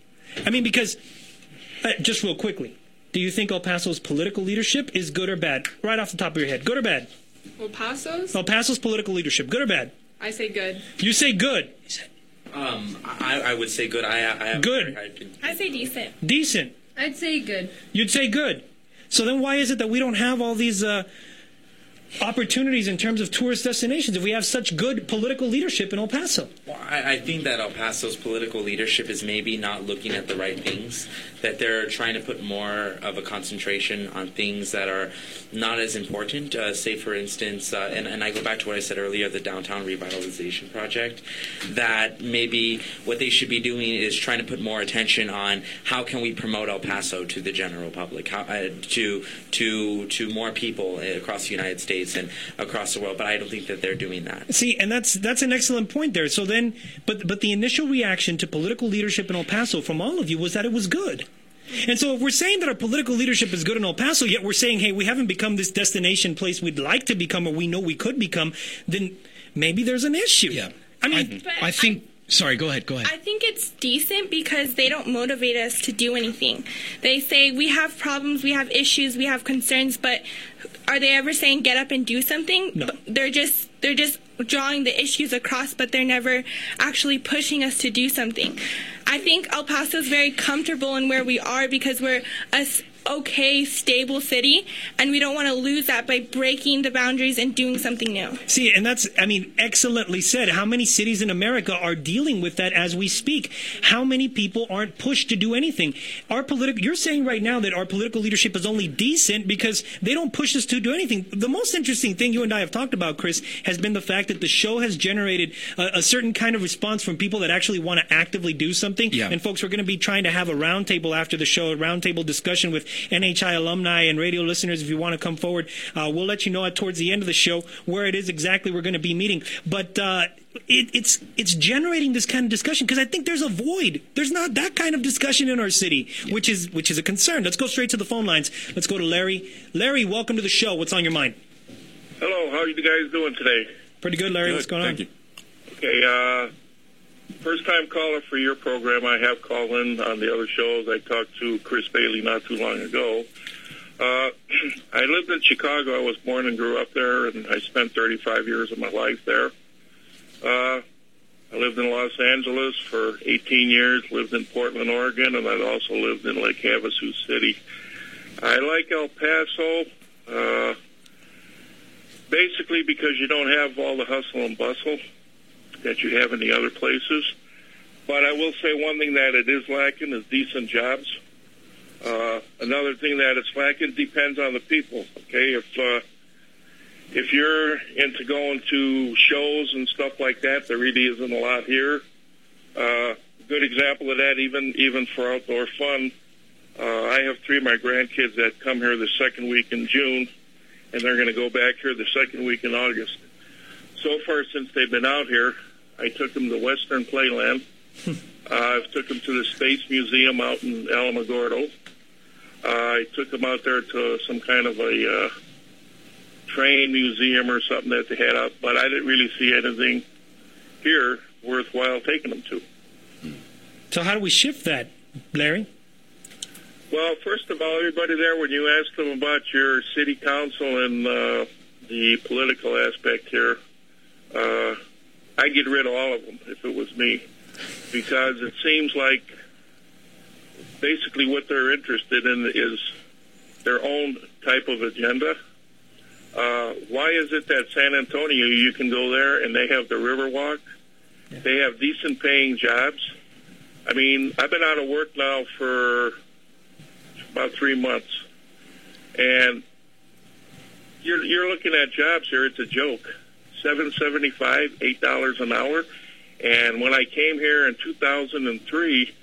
I mean, because, uh, just real quickly, do you think El Paso's political leadership is good or bad? Right off the top of your head. Good or bad? El Paso's? El Paso's political leadership, good or bad? I say good. You say good. Um, I, I would say good. I, I Good. I say decent. Decent. I'd say good. You'd say good. So then why is it that we don't have all these uh, opportunities in terms of tourist destinations if we have such good political leadership in El Paso? Well, I, I think that El Paso's political leadership is maybe not looking at the right things. That they're trying to put more of a concentration on things that are not as important. Uh, say, for instance, uh, and, and I go back to what I said earlier, the downtown revitalization project. That maybe what they should be doing is trying to put more attention on how can we promote El Paso to the general public, how, uh, to to to more people across the United States and across the world. But I don't think that they're doing that. See, and that's that's an excellent point there. So then, but but the initial reaction to political leadership in El Paso from all of you was that it was good. And so if we're saying that our political leadership is good in El Paso, yet we're saying, hey, we haven't become this destination place we'd like to become or we know we could become, then maybe there's an issue. Yeah. I mean, I think. Sorry, go ahead. Go ahead. I think it's decent because they don't motivate us to do anything. They say we have problems, we have issues, we have concerns, but are they ever saying get up and do something? No. They're just they're just drawing the issues across, but they're never actually pushing us to do something. I think El Paso is very comfortable in where we are because we're a s- okay, stable city, and we don't want to lose that by breaking the boundaries and doing something new. See, and that's, I mean, excellently said. How many cities in America are dealing with that as we speak? How many people aren't pushed to do anything? Our political, you're saying right now that our political leadership is only decent because they don't push us to do anything. The most interesting thing you and I have talked about, Chris, has been the fact that the show has generated a, a certain kind of response from people that actually want to actively do something. Yeah. And folks, we're going to be trying to have a roundtable after the show, a roundtable discussion with NHI alumni and radio listeners. If you want to come forward, uh, we'll let you know towards the end of the show where it is exactly we're going to be meeting. But uh, it, it's it's generating this kind of discussion because I think there's a void. There's not that kind of discussion in our city, which is which is a concern. Let's go straight to the phone lines. Let's go to Larry. Larry, welcome to the show. What's on your mind? Hello, how are you guys doing today? Pretty good, Larry. What's going on? Thank you. Okay, uh, first time caller for your program. I have called in on the other shows. I talked to Chris Bailey not too long ago. Uh, [CLEARS THROAT] I lived in Chicago. I was born and grew up there, and I spent 35 years of my life there. Uh, I lived in Los Angeles for 18 years, lived in Portland, Oregon, and I'd also lived in Lake Havasu City. I like El Paso. Uh, basically because you don't have all the hustle and bustle that you have in the other places. But I will say one thing that it is lacking is decent jobs. Uh, another thing that it's lacking depends on the people. Okay, if uh, if you're into going to shows and stuff like that, there really isn't a lot here. Uh, good example of that, even even for outdoor fun. Uh, I have three of my grandkids that come here the second week in June, and they're going to go back here the second week in August. So far, since they've been out here, I took them to Western Playland. [LAUGHS] uh, I've took them to the Space Museum out in Alamogordo. Uh, I took them out there to some kind of a uh, train museum or something that they had up, but I didn't really see anything here worthwhile taking them to. So how do we shift that, Larry? Well, first of all, everybody there, when you ask them about your city council and uh, the political aspect here, uh, I get rid of all of them if it was me, because it seems like basically what they're interested in is their own type of agenda. Uh, why is it that San Antonio you can go there and they have the Riverwalk? They have decent paying jobs. I mean, I've been out of work now for about three months, and you're you're looking at jobs here. It's a joke. Seven seventy five, eight dollars an hour. And when I came here in 2003,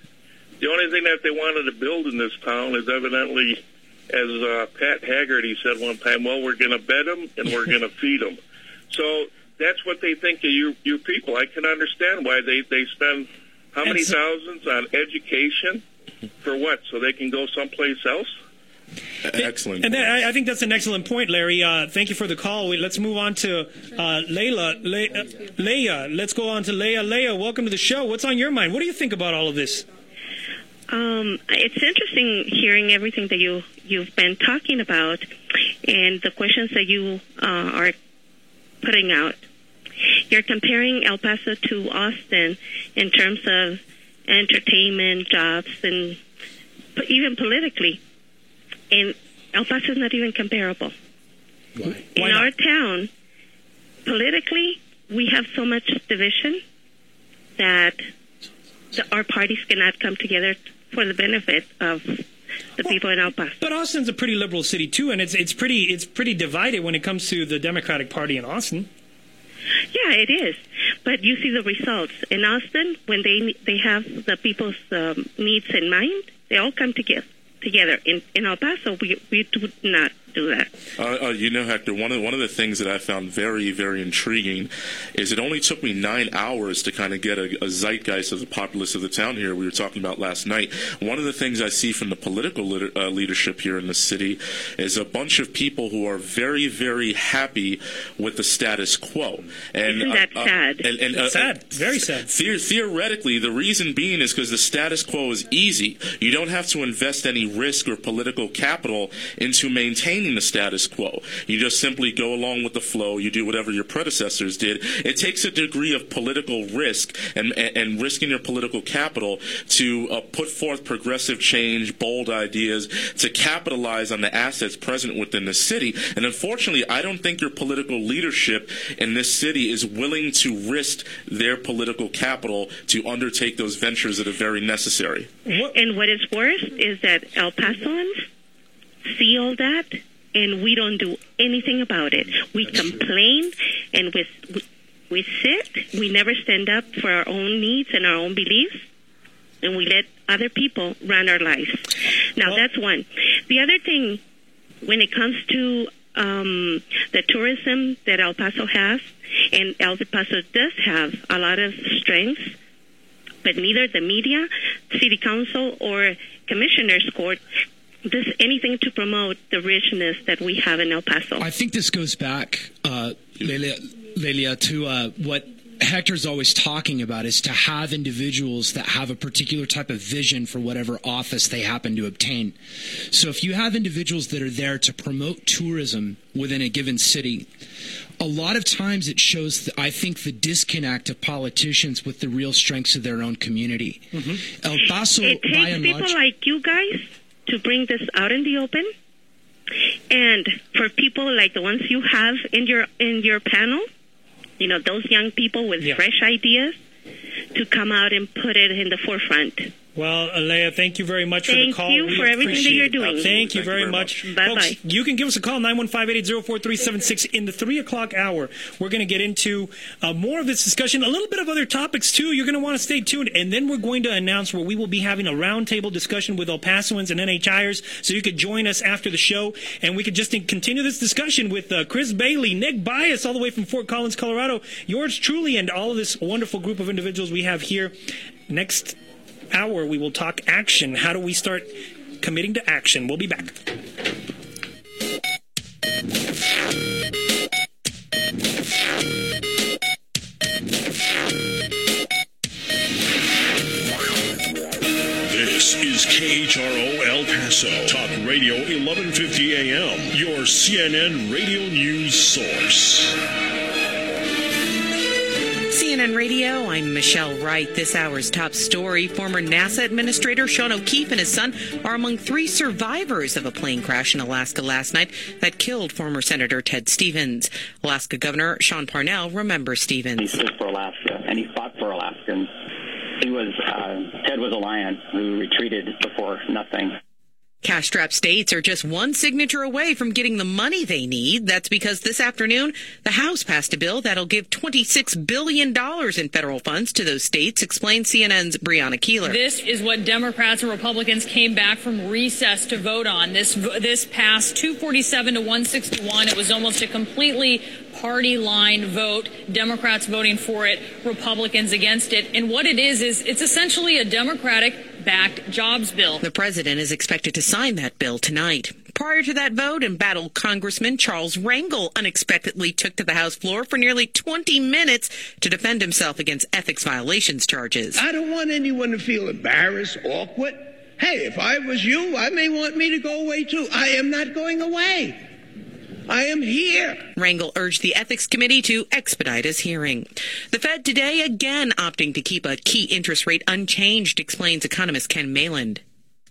the only thing that they wanted to build in this town is evidently, as uh, Pat Haggerty said one time, well, we're going to bed them and we're going [LAUGHS] to feed them. So that's what they think of you, you people. I can understand why they, they spend how many so- thousands on education for what? So they can go someplace else? Excellent. And that, I, I think that's an excellent point, Larry. Uh, thank you for the call. We, let's move on to uh, Layla. Le- uh, Leia, let's go on to Leia. Leia, welcome to the show. What's on your mind? What do you think about all of this? Um, it's interesting hearing everything that you you've been talking about and the questions that you uh, are putting out. You're comparing El Paso to Austin in terms of entertainment, jobs, and even politically. And El Paso is not even comparable. Why? In our town, politically, we have so much division that the, our parties cannot come together for the benefit of the people in El Paso. But Austin's a pretty liberal city too, and it's it's pretty it's pretty divided when it comes to the Democratic Party in Austin. Yeah, it is. But you see the results in Austin when they they have the people's um, needs in mind. They all come together. Together. In in El Paso, we we do not do that. Uh, uh, you know, Hector, one of one of the things that I found very, very intriguing is it only took me nine hours to kind of get a, a zeitgeist of the populace of the town here. We were talking about last night. One of the things I see from the political lit- uh, leadership here in the city is a bunch of people who are very, very happy with the status quo. And Isn't that uh, uh, sad? and, and, uh, sad, very sad. The- theoretically, the reason being is because the status quo is easy. You don't have to invest any risk or political capital into maintaining the status quo. You just simply go along with the flow. You do whatever your predecessors did. It takes a degree of political risk and, and, risking your political capital to uh, put forth progressive change, bold ideas, to capitalize on the assets present within the city. And unfortunately, I don't think your political leadership in this city is willing to risk their political capital to undertake those ventures that are very necessary. And what is worse is that El Pasoans see all that, and we don't do anything about it. We complain, and we, we sit. We never stand up for our own needs and our own beliefs, and we let other people run our lives. Now that's one. The other thing, when it comes to um, the tourism that El Paso has, and El Paso does have a lot of strengths, but neither the media, city council, or commissioners court does anything to promote the richness that we have in El Paso. I think this goes back, uh, Lelia, Lelia, to uh, what Hector's always talking about is to have individuals that have a particular type of vision for whatever office they happen to obtain. So if you have individuals that are there to promote tourism within a given city, a lot of times it shows, I think, the disconnect of politicians with the real strengths of their own community. El Paso, it by takes and people large, like you guys to bring this out in the open, and for people like the ones you have in your in your panel, you know those young people with fresh ideas, to come out and put it in the forefront. Well, Alea, thank you very much for the call. Thank call. you We for everything that you're doing. Thank you Thank you very very much. much. Bye-bye. Folks, you can give us a call, 915-880-4376. In the 3 o'clock hour, we're going to get into uh, more of this discussion, a little bit of other topics, too. You're going to want to stay tuned. And then we're going to announce where we will be having a roundtable discussion with El Pasoans and NHIers, so you could join us after the show, and we could just continue this discussion with uh, Chris Bailey, Nick Bias, all the way from Fort Collins, Colorado, yours truly, and all of this wonderful group of individuals we have here. Next hour, we will talk action. How do we start committing to action. We'll be back. This is KHRO El Paso, Talk Radio 1150 AM, your CNN radio news source. CNN Radio, I'm Michelle Wright. This hour's top story former NASA Administrator Sean O'Keefe and his son are among three survivors of a plane crash in Alaska last night that killed former Senator Ted Stevens. Alaska Governor Sean Parnell remembers Stevens. He stood for Alaska and he fought for Alaskans. He was, uh, Ted was a lion who retreated before nothing. Cash strapped states are just one signature away from getting the money they need. That's because this afternoon, the House passed a bill that'll give $26 billion in federal funds to those states, explains CNN's Brianna Keilar. This is what Democrats and Republicans came back from recess to vote on. This, this passed 247 to 161. It was almost a completely party line vote. Democrats voting for it, Republicans against it. And what it is, is it's essentially a Democratic backed jobs bill. The president is expected to sign that bill tonight. Prior to that vote, embattled Congressman Charles Rangel unexpectedly took to the House floor for nearly 20 minutes to defend himself against ethics violations charges. I don't want anyone to feel embarrassed, awkward. Hey, if I was you, I may want me to go away too. I am not going away. I am here. Rangel urged the Ethics Committee to expedite his hearing. The Fed today again opting to keep a key interest rate unchanged, explains economist Ken Mayland.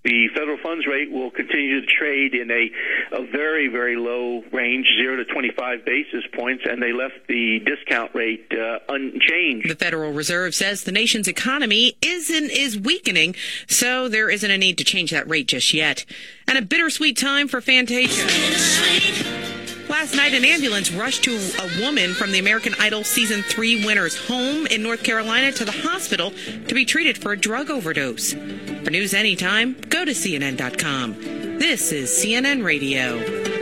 The federal funds rate will continue to trade in a, a very, very low range, 0 to 25 basis points, and they left the discount rate uh, unchanged. The Federal Reserve says the nation's economy isn't is weakening, so there isn't a need to change that rate just yet. And a bittersweet time for Fantasia. Last night, an ambulance rushed to a woman from the American Idol Season 3 winner's home in North Carolina to the hospital to be treated for a drug overdose. For news anytime, go to CNN.com. This is CNN Radio.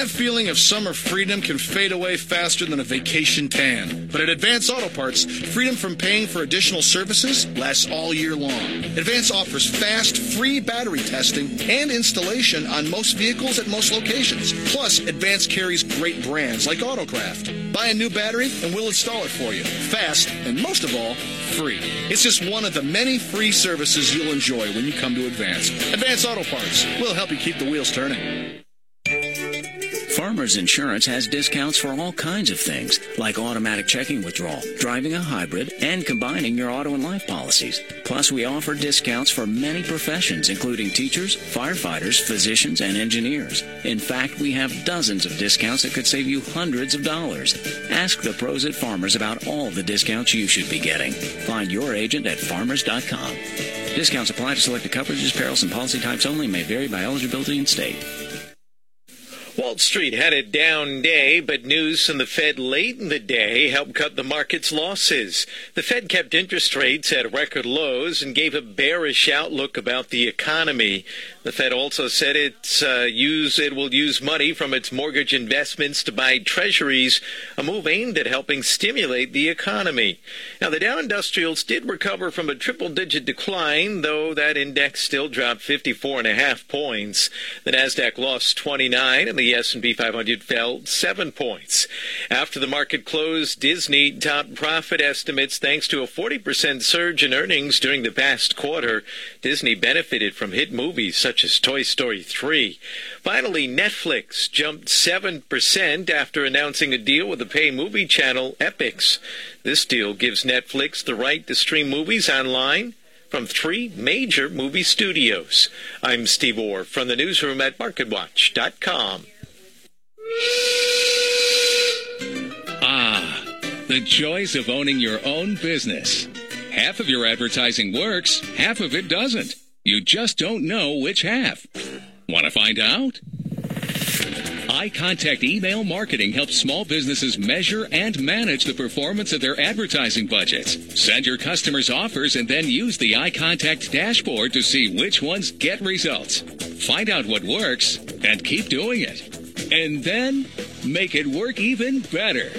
That feeling of summer freedom can fade away faster than a vacation tan. But at Advance Auto Parts, freedom from paying for additional services lasts all year long. Advance offers fast, free battery testing and installation on most vehicles at most locations. Plus, Advance carries great brands like Autocraft. Buy a new battery and we'll install it for you. Fast, and most of all, free. It's just one of the many free services you'll enjoy when you come to Advance. Advance Auto Parts. We'll help you keep the wheels turning. Farmers Insurance has discounts for all kinds of things, like automatic checking withdrawal, driving a hybrid, and combining your auto and life policies. Plus, we offer discounts for many professions, including teachers, firefighters, physicians, and engineers. In fact, we have dozens of discounts that could save you hundreds of dollars. Ask the pros at Farmers about all the discounts you should be getting. Find your agent at farmers.com. Discounts apply to selected coverages, perils, and policy types only may vary by eligibility and state. Wall Street had a down day, but news from the Fed late in the day helped cut the market's losses. The Fed kept interest rates at record lows and gave a bearish outlook about the economy. The Fed also said it's uh, use it will use money from its mortgage investments to buy treasuries, a move aimed at helping stimulate the economy. Now, the Dow Industrials did recover from a triple-digit decline, though that index still dropped 54 and a half points. The Nasdaq lost 29, and the S&P 500 fell seven points. After the market closed, Disney topped profit estimates thanks to a 40% surge in earnings during the past quarter. Disney benefited from hit movies such as Toy Story 3. Finally, Netflix jumped 7% after announcing a deal with the pay movie channel Epix. This deal gives Netflix the right to stream movies online from three major movie studios. I'm Steve Orr from the newsroom at MarketWatch.com. Ah, the joys of owning your own business. Half of your advertising works, half of it doesn't. You just don't know which half. Want to find out? iContact Email Marketing helps small businesses measure and manage the performance of their advertising budgets. Send your customers offers and then use the iContact dashboard to see which ones get results. Find out what works and keep doing it. And then make it work even better.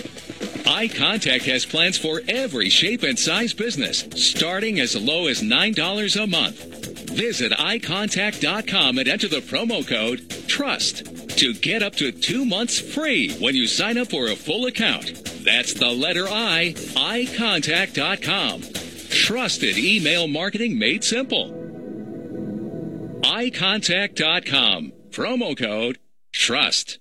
iContact has plans for every shape and size business, starting as low as $9 a month. Visit icontact.com and enter the promo code TRUST to get up to two months free when you sign up for a full account. That's the letter I, icontact.com. Trusted email marketing made simple. icontact.com. Promo code TRUST.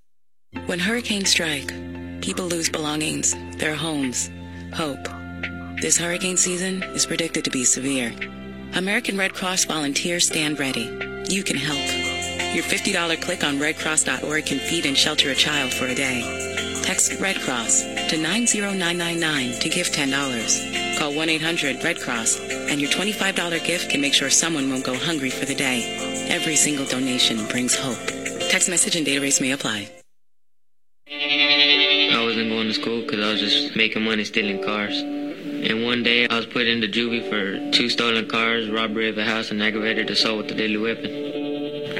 When hurricanes strike, people lose belongings, their homes, hope. This hurricane season is predicted to be severe. American Red Cross volunteers stand ready. You can help. Your $50 click on redcross.org can feed and shelter a child for a day. Text Red Cross to 90999 to give $10. Call 1 800 Red Cross, and your $25 gift can make sure someone won't go hungry for the day. Every single donation brings hope. Text message and data rates may apply. I wasn't going to school because I was just making money stealing cars. And one day I was put into juvie for two stolen cars, robbery of a house, and aggravated assault with a deadly weapon.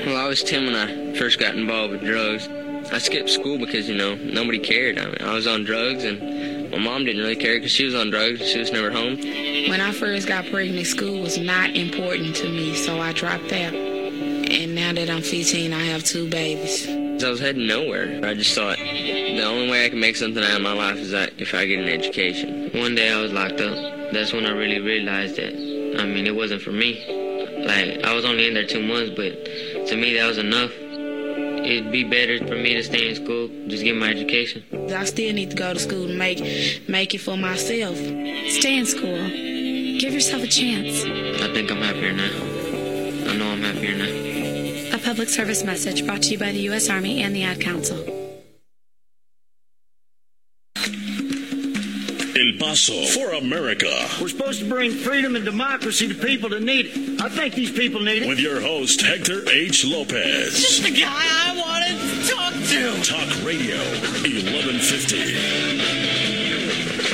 Well, I was 10 when I first got involved with drugs. I skipped school because, you know, nobody cared. I, mean, I was on drugs, and my mom didn't really care because she was on drugs. She was never home. When I first got pregnant, school was not important to me, so I dropped out. And now that I'm 15, I have two babies. I was heading nowhere. I just thought the only way I can make something out of my life is that if I get an education. One day I was locked up. That's when I really realized that, I mean, it wasn't for me. Like, I was only in there two months, but to me that was enough. It'd be better for me to stay in school, just get my education. I still need to go to school to make make it for myself. Stay in school. Give yourself a chance. I think I'm happier now. I know I'm happier now. A public service message brought to you by the U.S. Army and the Ad Council. El Paso for America. We're supposed to bring freedom and democracy to people that need it. I think these people need it. With your host, Hector H. Lopez. Just the guy I wanted to talk to. Talk Radio 1150.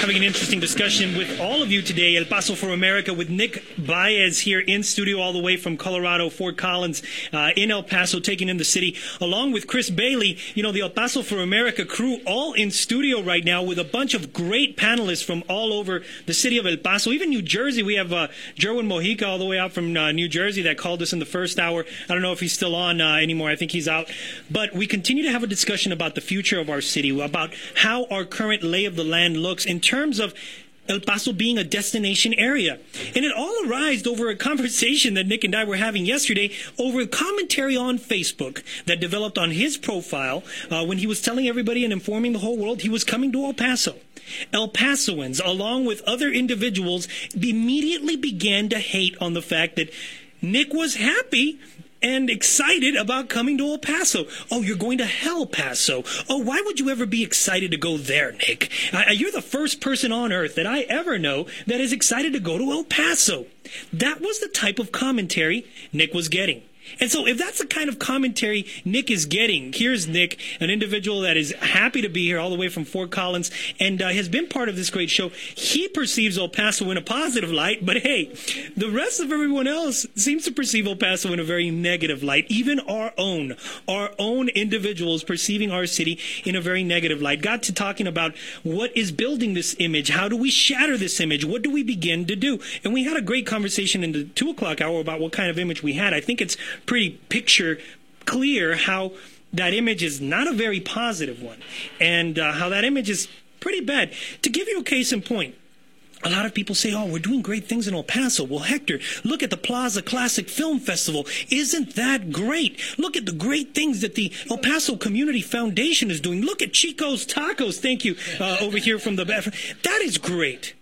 Having an interesting discussion with all of you today. El Paso for America with Nick Baez here in studio, all the way from Colorado, Fort Collins, uh, in El Paso, taking in the city, along with Chris Bailey. You know, the El Paso for America crew all in studio right now with a bunch of great panelists from all over the city of El Paso, even New Jersey. We have uh, Jerwin Mojica all the way out from uh, New Jersey that called us in the first hour. I don't know if he's still on uh, anymore. I think he's out. But we continue to have a discussion about the future of our city, about how our current lay of the land looks in terms of El Paso being a destination area. And it all arose over a conversation that Nick and I were having yesterday over a commentary on Facebook that developed on his profile uh, when he was telling everybody and informing the whole world he was coming to El Paso. El Pasoans, along with other individuals, immediately began to hate on the fact that Nick was happy and excited about coming to El Paso. Oh, you're going to El Paso. Oh, why would you ever be excited to go there, Nick? Uh, you're the first person on earth that I ever know that is excited to go to El Paso. That was the type of commentary Nick was getting. And so, if that's the kind of commentary Nick is getting, here's Nick, an individual that is happy to be here all the way from Fort Collins and uh, has been part of this great show. He perceives El Paso in a positive light, but hey, the rest of everyone else seems to perceive El Paso in a very negative light. Even our own, our own individuals perceiving our city in a very negative light. Got to talking about what is building this image. How do we shatter this image? What do we begin to do? And we had a great conversation in the two o'clock hour about what kind of image we had. I think it's pretty picture clear how that image is not a very positive one and uh, how that image is pretty bad. To give you a case in point, a lot of people say, oh, we're doing great things in El Paso. Well, Hector, look at the Plaza Classic Film Festival. Isn't that great? Look at the great things that the El Paso Community Foundation is doing. Look at Chico's Tacos. Thank you, uh, over here from the back. That is great.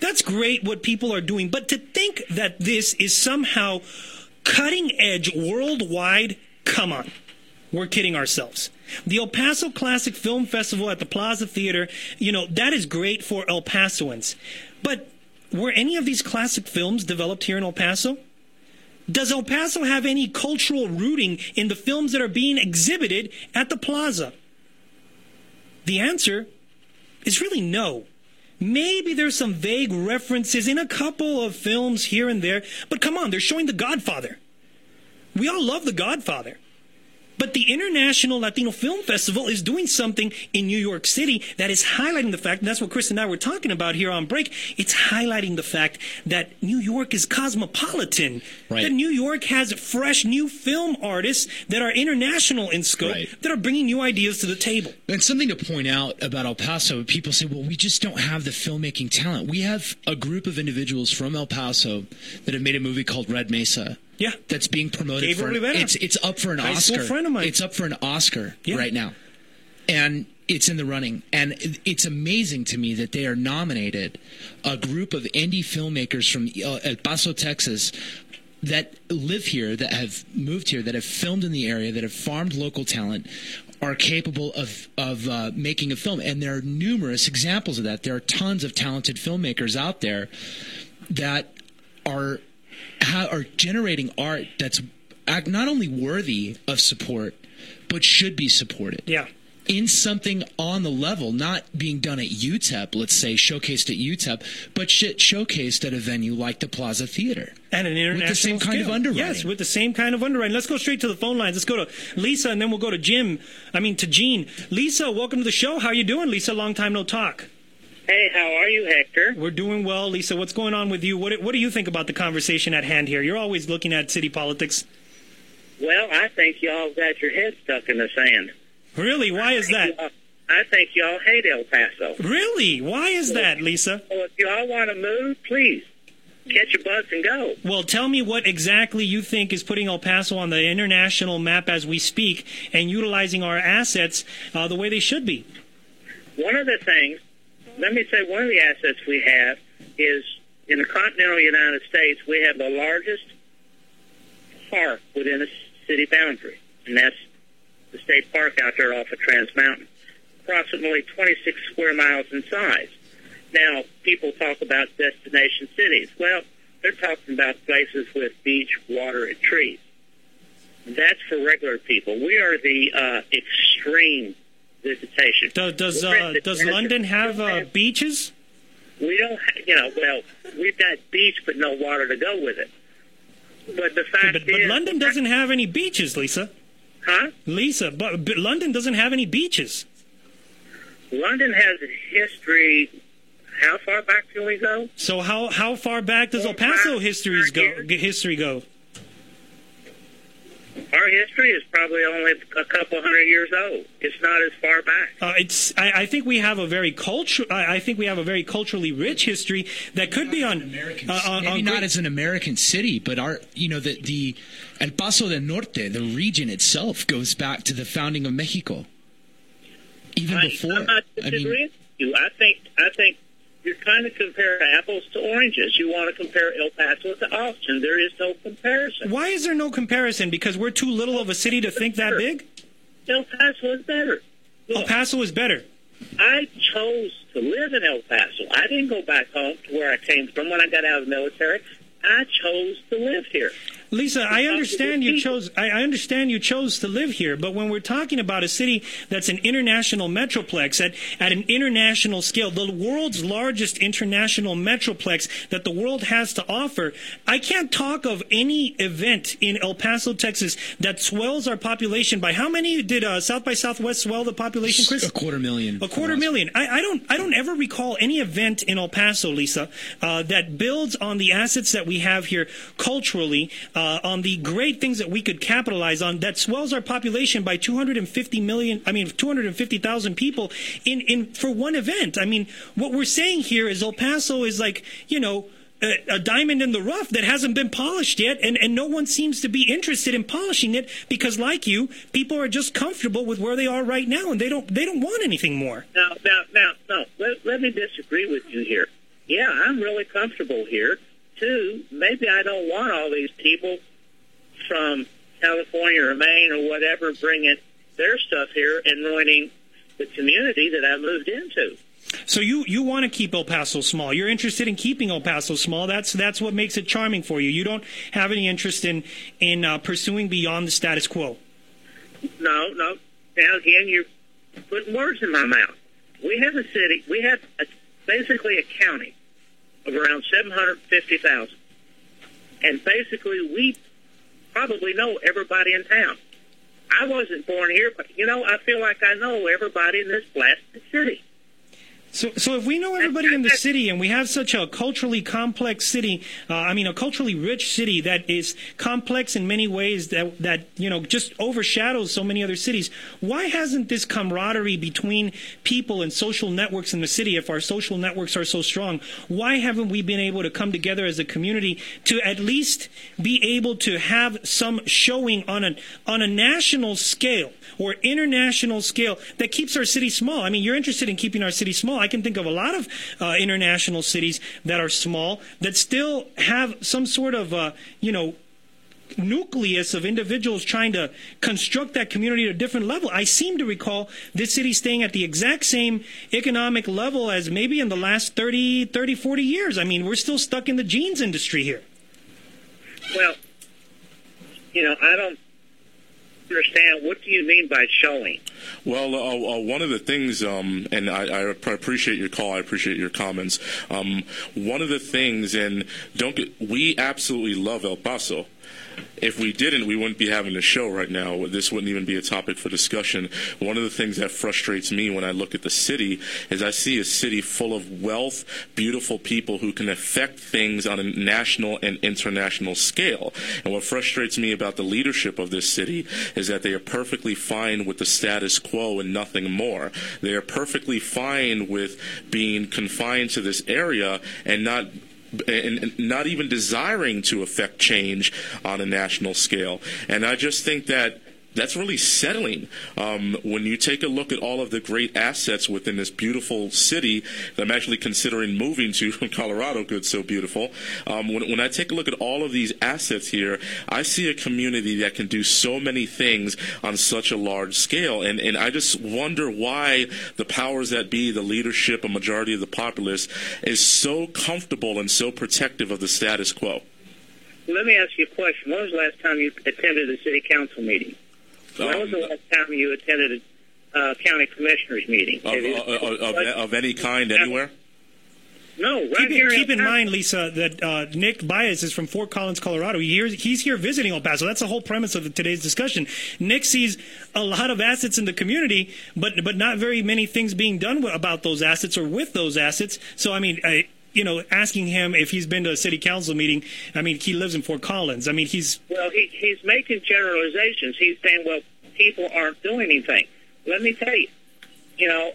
That's great what people are doing. But to think that this is somehow cutting edge worldwide, come on. We're kidding ourselves. The El Paso Classic Film Festival at the Plaza Theater, you know, that is great for El Pasoans. But were any of these classic films developed here in El Paso? Does El Paso have any cultural rooting in the films that are being exhibited at the plaza? The answer is really no. Maybe there's some vague references in a couple of films here and there, but come on, they're showing The Godfather. We all love The Godfather. But the International Latino Film Festival is doing something in New York City that is highlighting the fact, and that's what Chris and I were talking about here on break. It's highlighting the fact that New York is cosmopolitan. Right. That New York has fresh new film artists that are international in scope Right. that are bringing new ideas to the table. And something to point out about El Paso, people say, well, we just don't have the filmmaking talent. We have a group of individuals from El Paso that have made a movie called Red Mesa. Yeah. That's being promoted Gabriel for Rivera. it's it's up for an High Oscar. friend of mine. It's up for an Oscar Yeah. right now. And it's in the running. And it's amazing to me that they are nominated a group of indie filmmakers from uh, El Paso, Texas that live here, that have moved here, that have filmed in the area, that have farmed local talent, are capable of of uh, making a film. And there are numerous examples of that. There are tons of talented filmmakers out there that are ha- are generating art that's not only worthy of support, but should be supported. Yeah. In something on the level, not being done at UTEP, let's say showcased at UTEP, but shit showcased at a venue like the Plaza Theater. And an international With the same kind of underwriting. Yes, with the same kind of underwriting. Let's go straight to the phone lines. Let's go to Lisa, and then we'll go to Jim. I mean, to Gene. Lisa, welcome to the show. How you doing, Lisa? Long time no talk. Hey, how are you, Hector? We're doing well, Lisa. What's going on with you? What What do you think about the conversation at hand here? You're always looking at city politics. Well, I think y'all got your head stuck in the sand. Really? Why is that? I think y'all hate El Paso. Really? Why is that, Lisa? Well, if y'all want to move, please catch a bus and go. Well, tell me what exactly you think is putting El Paso on the international map as we speak and utilizing our assets uh, the way they should be. One of the things, let me say, one of the assets we have is in the continental United States, we have the largest park within a city boundary, and that's the state park out there off of Trans Mountain, approximately 26 square miles in size. Now, people talk about destination cities. Well, they're talking about places with beach, water, and trees. That's for regular people. We are the uh, extreme visitation. Does does, uh, does. London have uh, beaches? We don't, you know, well, we've got beach, but no water to go with it. But the fact But, but is, London doesn't have any beaches, Lisa. Huh? Lisa, but, but London doesn't have any beaches. London has a history. How far back can we go? So how how far back does El Paso histories go? History go? Our history is probably only a couple hundred years old. It's not as far back. Uh, it's. I, I think we have a very culture. I, I think we have a very culturally rich history that could be on. Uh, on, Maybe on not great- as an American city, but our, you know, the, the El Paso del Norte, the region itself, goes back to the founding of Mexico. Even I, before. I'm not I mean, with you. I think I think you're trying to compare apples to oranges. You want to compare El Paso to Austin. There is no comparison. Why is there no comparison? Because we're too little of a city to think that big. El Paso is better. El Paso is better. I chose to live in El Paso. I didn't go back home to where I came from when I got out of the military. I chose to live here. Lisa, I understand you chose. I I understand you chose to live here, but when we're talking about a city that's an international metroplex at at an international scale, the world's largest international metroplex that the world has to offer, I can't talk of any event in El Paso, Texas, that swells our population by how many did uh, South by Southwest swell the population, Chris? a quarter million. A quarter million. I, I don't. I don't ever recall any event in El Paso, Lisa, uh, that builds on the assets that we have here culturally, uh, Uh, on the great things that we could capitalize on. That swells our population by 250 million. I mean, 250,000 people in in for one event. I mean, what we're saying here is El Paso is like you know. A, a diamond in the rough that hasn't been polished yet, and, and no one seems to be interested in polishing it because, like you, people are just comfortable with where they are right now, and they don't they don't want anything more. Now, now, now, no. Let, let me disagree with you here. Yeah, I'm really comfortable here. Two, maybe I don't want all these people from California or Maine or whatever bringing their stuff here and ruining the community that I moved into. So you you want to keep El Paso small. You're interested in keeping El Paso small. That's that's what makes it charming for you. You don't have any interest in in uh, pursuing beyond the status quo. No, no. Now again, you're putting words in my mouth. We have a city. We have a, basically a county of around seven hundred fifty thousand, and basically we probably know everybody in town. I wasn't born here, but you know, I feel like I know everybody in this blasted city. So, so if we know everybody in the city and we have such a culturally complex city, uh, I mean, a culturally rich city that is complex in many ways that, that, you know, just overshadows so many other cities, why hasn't this camaraderie between people and social networks in the city, if our social networks are so strong, why haven't we been able to come together as a community to at least be able to have some showing on a, on a national scale or international scale that keeps our city small? I mean, you're interested in keeping our city small. Can think of a lot of uh, international cities that are small that still have some sort of, uh, you know, nucleus of individuals trying to construct that community at a different level. I seem to recall this city staying at the exact same economic level as maybe in the last 30, 30, 40 years. I mean, we're still stuck in the jeans industry here. Well, you know, I don't understand. What do you mean by showing? Well, uh, uh, one of the things, um, and I, I, appreciate your call. I appreciate your comments. Um, one of the things, and don't get, we absolutely love El Paso. If we didn't, we wouldn't be having a show right now. This wouldn't even be a topic for discussion. One of the things that frustrates me when I look at the city is I see a city full of wealth, beautiful people who can affect things on a national and international scale. And what frustrates me about the leadership of this city is that they are perfectly fine with the status quo and nothing more. They are perfectly fine with being confined to this area and not and not even desiring to affect change on a national scale. And I just think that that's really settling. Um, when you take a look at all of the great assets within this beautiful city that I'm actually considering moving to from [LAUGHS] Colorado, good, so beautiful. Um, when, when I take a look at all of these assets here, I see a community that can do so many things on such a large scale. And, and I just wonder why the powers that be, the leadership, a majority of the populace, is so comfortable and so protective of the status quo. Let me ask you a question. When was the last time you attended a city council meeting? When was the last time you attended a uh, county commissioners meeting? Of, of, of, of, any kind, anywhere? No, right keep, here. Keep in mind, Lisa, that uh, Nick Baez is from Fort Collins, Colorado. He hears, he's here visiting El Paso. That's the whole premise of today's discussion. Nick sees a lot of assets in the community, but but not very many things being done about those assets or with those assets. So, I mean, I, you know, asking him if he's been to a city council meeting. I mean, he lives in Fort Collins. I mean, he's well, he, he's making generalizations. He's saying, well, people aren't doing anything. Let me tell you, you know,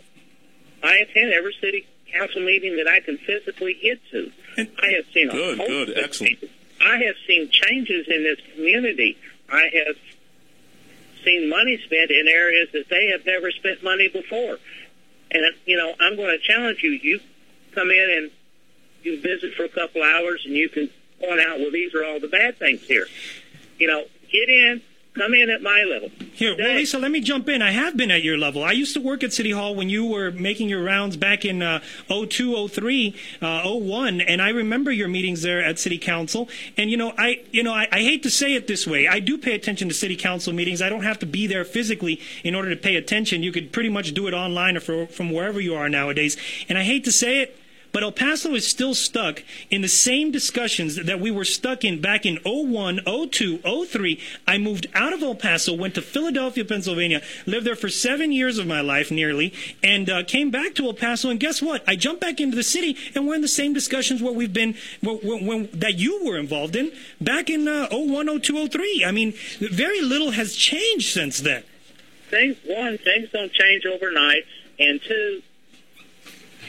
I attend every city council meeting that I can physically get to. I have seen good, a good, excellent. Changes. I have seen changes in this community. I have seen money spent in areas that they have never spent money before. And you know, I'm going to challenge you. You come in and you visit for a couple hours, and you can point out, well, these are all the bad things here. You know, get in, come in at my level. Here, well, Lisa, let me jump in. I have been at your level. I used to work at City Hall when you were making your rounds back in uh, 02, 03, uh, 01, and I remember your meetings there at City Council. And you know, I you know, I, I hate to say it this way. I do pay attention to City Council meetings. I don't have to be there physically in order to pay attention. You could pretty much do it online or for, from wherever you are nowadays. And I hate to say it. But El Paso is still stuck in the same discussions that we were stuck in back in 01, 02, 03. I moved out of El Paso, went to Philadelphia, Pennsylvania, lived there for seven years of my life nearly, and uh, came back to El Paso. And guess what? I jumped back into the city, and we're in the same discussions where we've been, when, when, that you were involved in back in uh, 01, 02, 03. I mean, very little has changed since then. Things, one, things don't change overnight, and two,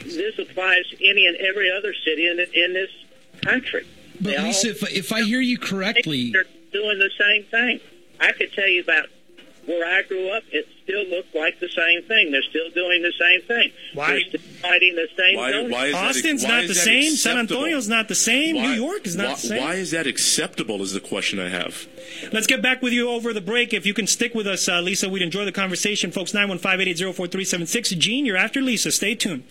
this applies to any and every other city in, in this country. But they Lisa, all, if, if I hear you correctly, they're doing the same thing. I could tell you about where I grew up, it still looked like the same thing. They're still doing the same thing. Why- They're still fighting the same Why- why is that- Austin's why not is the that same. San? Antonio's not the same. Why- New York is not why, the same. Why is that acceptable? Is the question I have. Let's get back with you over the break. If you can stick with us, uh, Lisa, we'd enjoy the conversation. Folks, 915-880-4376. Gene, you're after Lisa. Stay tuned.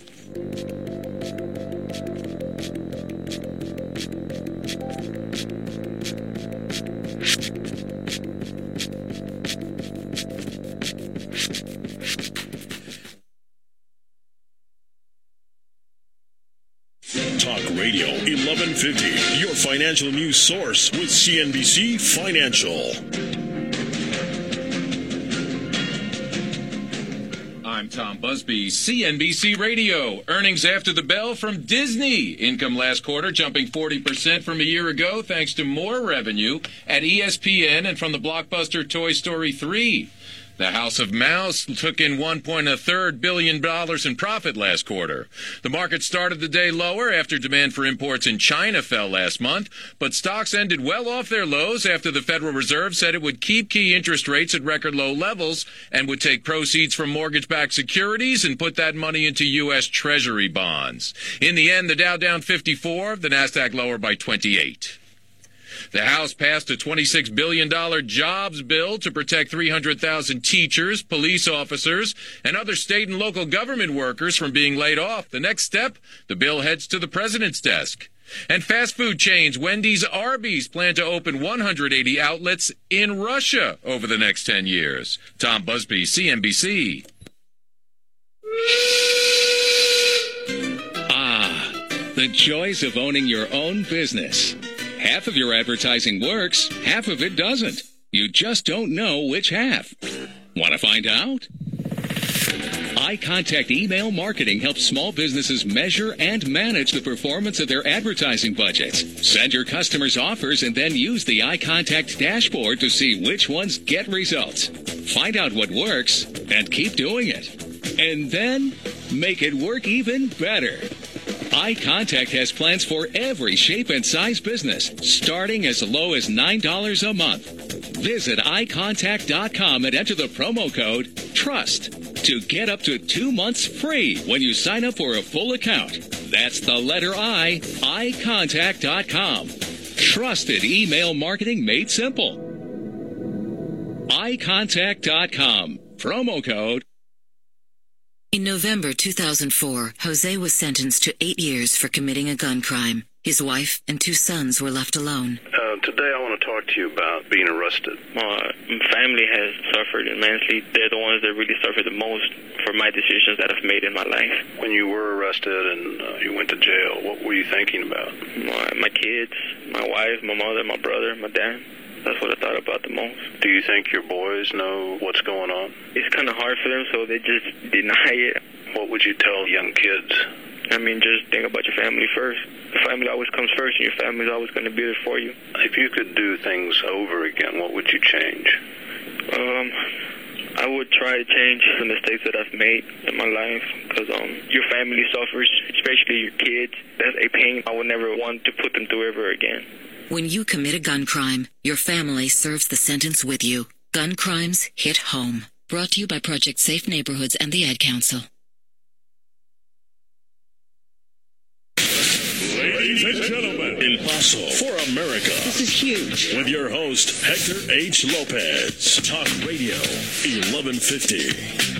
Talk Radio 1150, your financial news source with CNBC Financial. I'm Tom Busby, CNBC Radio. Earnings after the bell from Disney. Income last quarter jumping 40% from a year ago thanks to more revenue at ESPN and from the blockbuster Toy Story 3. The House of Mouse took in $1.3 billion in profit last quarter. The market started the day lower after demand for imports in China fell last month, but stocks ended well off their lows after the Federal Reserve said it would keep key interest rates at record low levels and would take proceeds from mortgage-backed securities and put that money into U.S. Treasury bonds. In the end, the Dow down 54, the Nasdaq lower by 28. The House passed a $26 billion jobs bill to protect 300,000 teachers, police officers, and other state and local government workers from being laid off. The next step, the bill heads to the president's desk. And fast food chains Wendy's, Arby's plan to open 180 outlets in Russia over the next 10 years. Tom Busby, CNBC. Ah, the joys of owning your own business. Half of your advertising works, half of it doesn't. You just don't know which half. Want to find out? iContact Email Marketing helps small businesses measure and manage the performance of their advertising budgets. Send your customers offers and then use the iContact dashboard to see which ones get results. Find out what works and keep doing it. And then make it work even better. iContact has plans for every shape and size business, starting as low as $9 a month. Visit iContact.com and enter the promo code TRUST to get up to two months free when you sign up for a full account. That's the letter I, iContact.com. Trusted email marketing made simple. iContact.com. Promo code In November 2004, Jose was sentenced to eight years for committing a gun crime. His wife and two sons were left alone. Uh, today I want to talk to you about being arrested. My family has suffered immensely. They're the ones that really suffered the most for my decisions that I've made in my life. When you were arrested and uh, you went to jail, what were you thinking about? My, my kids, my wife, my mother, my brother, my dad. That's what I thought about the most. Do you think your boys know what's going on? It's kind of hard for them, so they just deny it. What would you tell young kids? I mean, just think about your family first. The family always comes first, and your family's always going to be there for you. If you could do things over again, what would you change? Um, I would try to change the mistakes that I've made in my life because um, your family suffers, especially your kids. That's a pain I would never want to put them through ever again. When you commit a gun crime, your family serves the sentence with you. Gun crimes hit home. Brought to you by Project Safe Neighborhoods and the Ad Council. Ladies and gentlemen, El Paso for America. This is huge. With your host, Hector H. Lopez. Talk Radio 1150.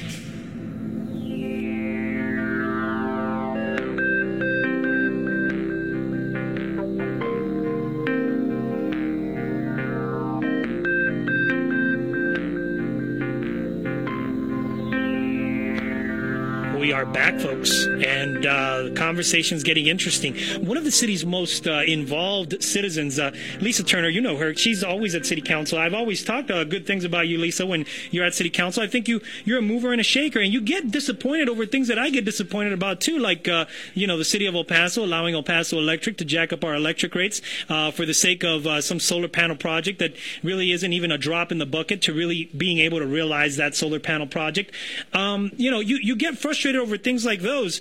Back, folks, and uh, the conversation's getting interesting. One of the city's most uh, involved citizens, uh, Lisa Turner, you know her. She's always at City Council. I've always talked uh, good things about you, Lisa, when you're at City Council. I think you you're a mover and a shaker, and you get disappointed over things that I get disappointed about too, like uh, you know the city of El Paso allowing El Paso Electric to jack up our electric rates uh, for the sake of uh, some solar panel project that really isn't even a drop in the bucket to really being able to realize that solar panel project. Um, you know, you you get frustrated over things like those.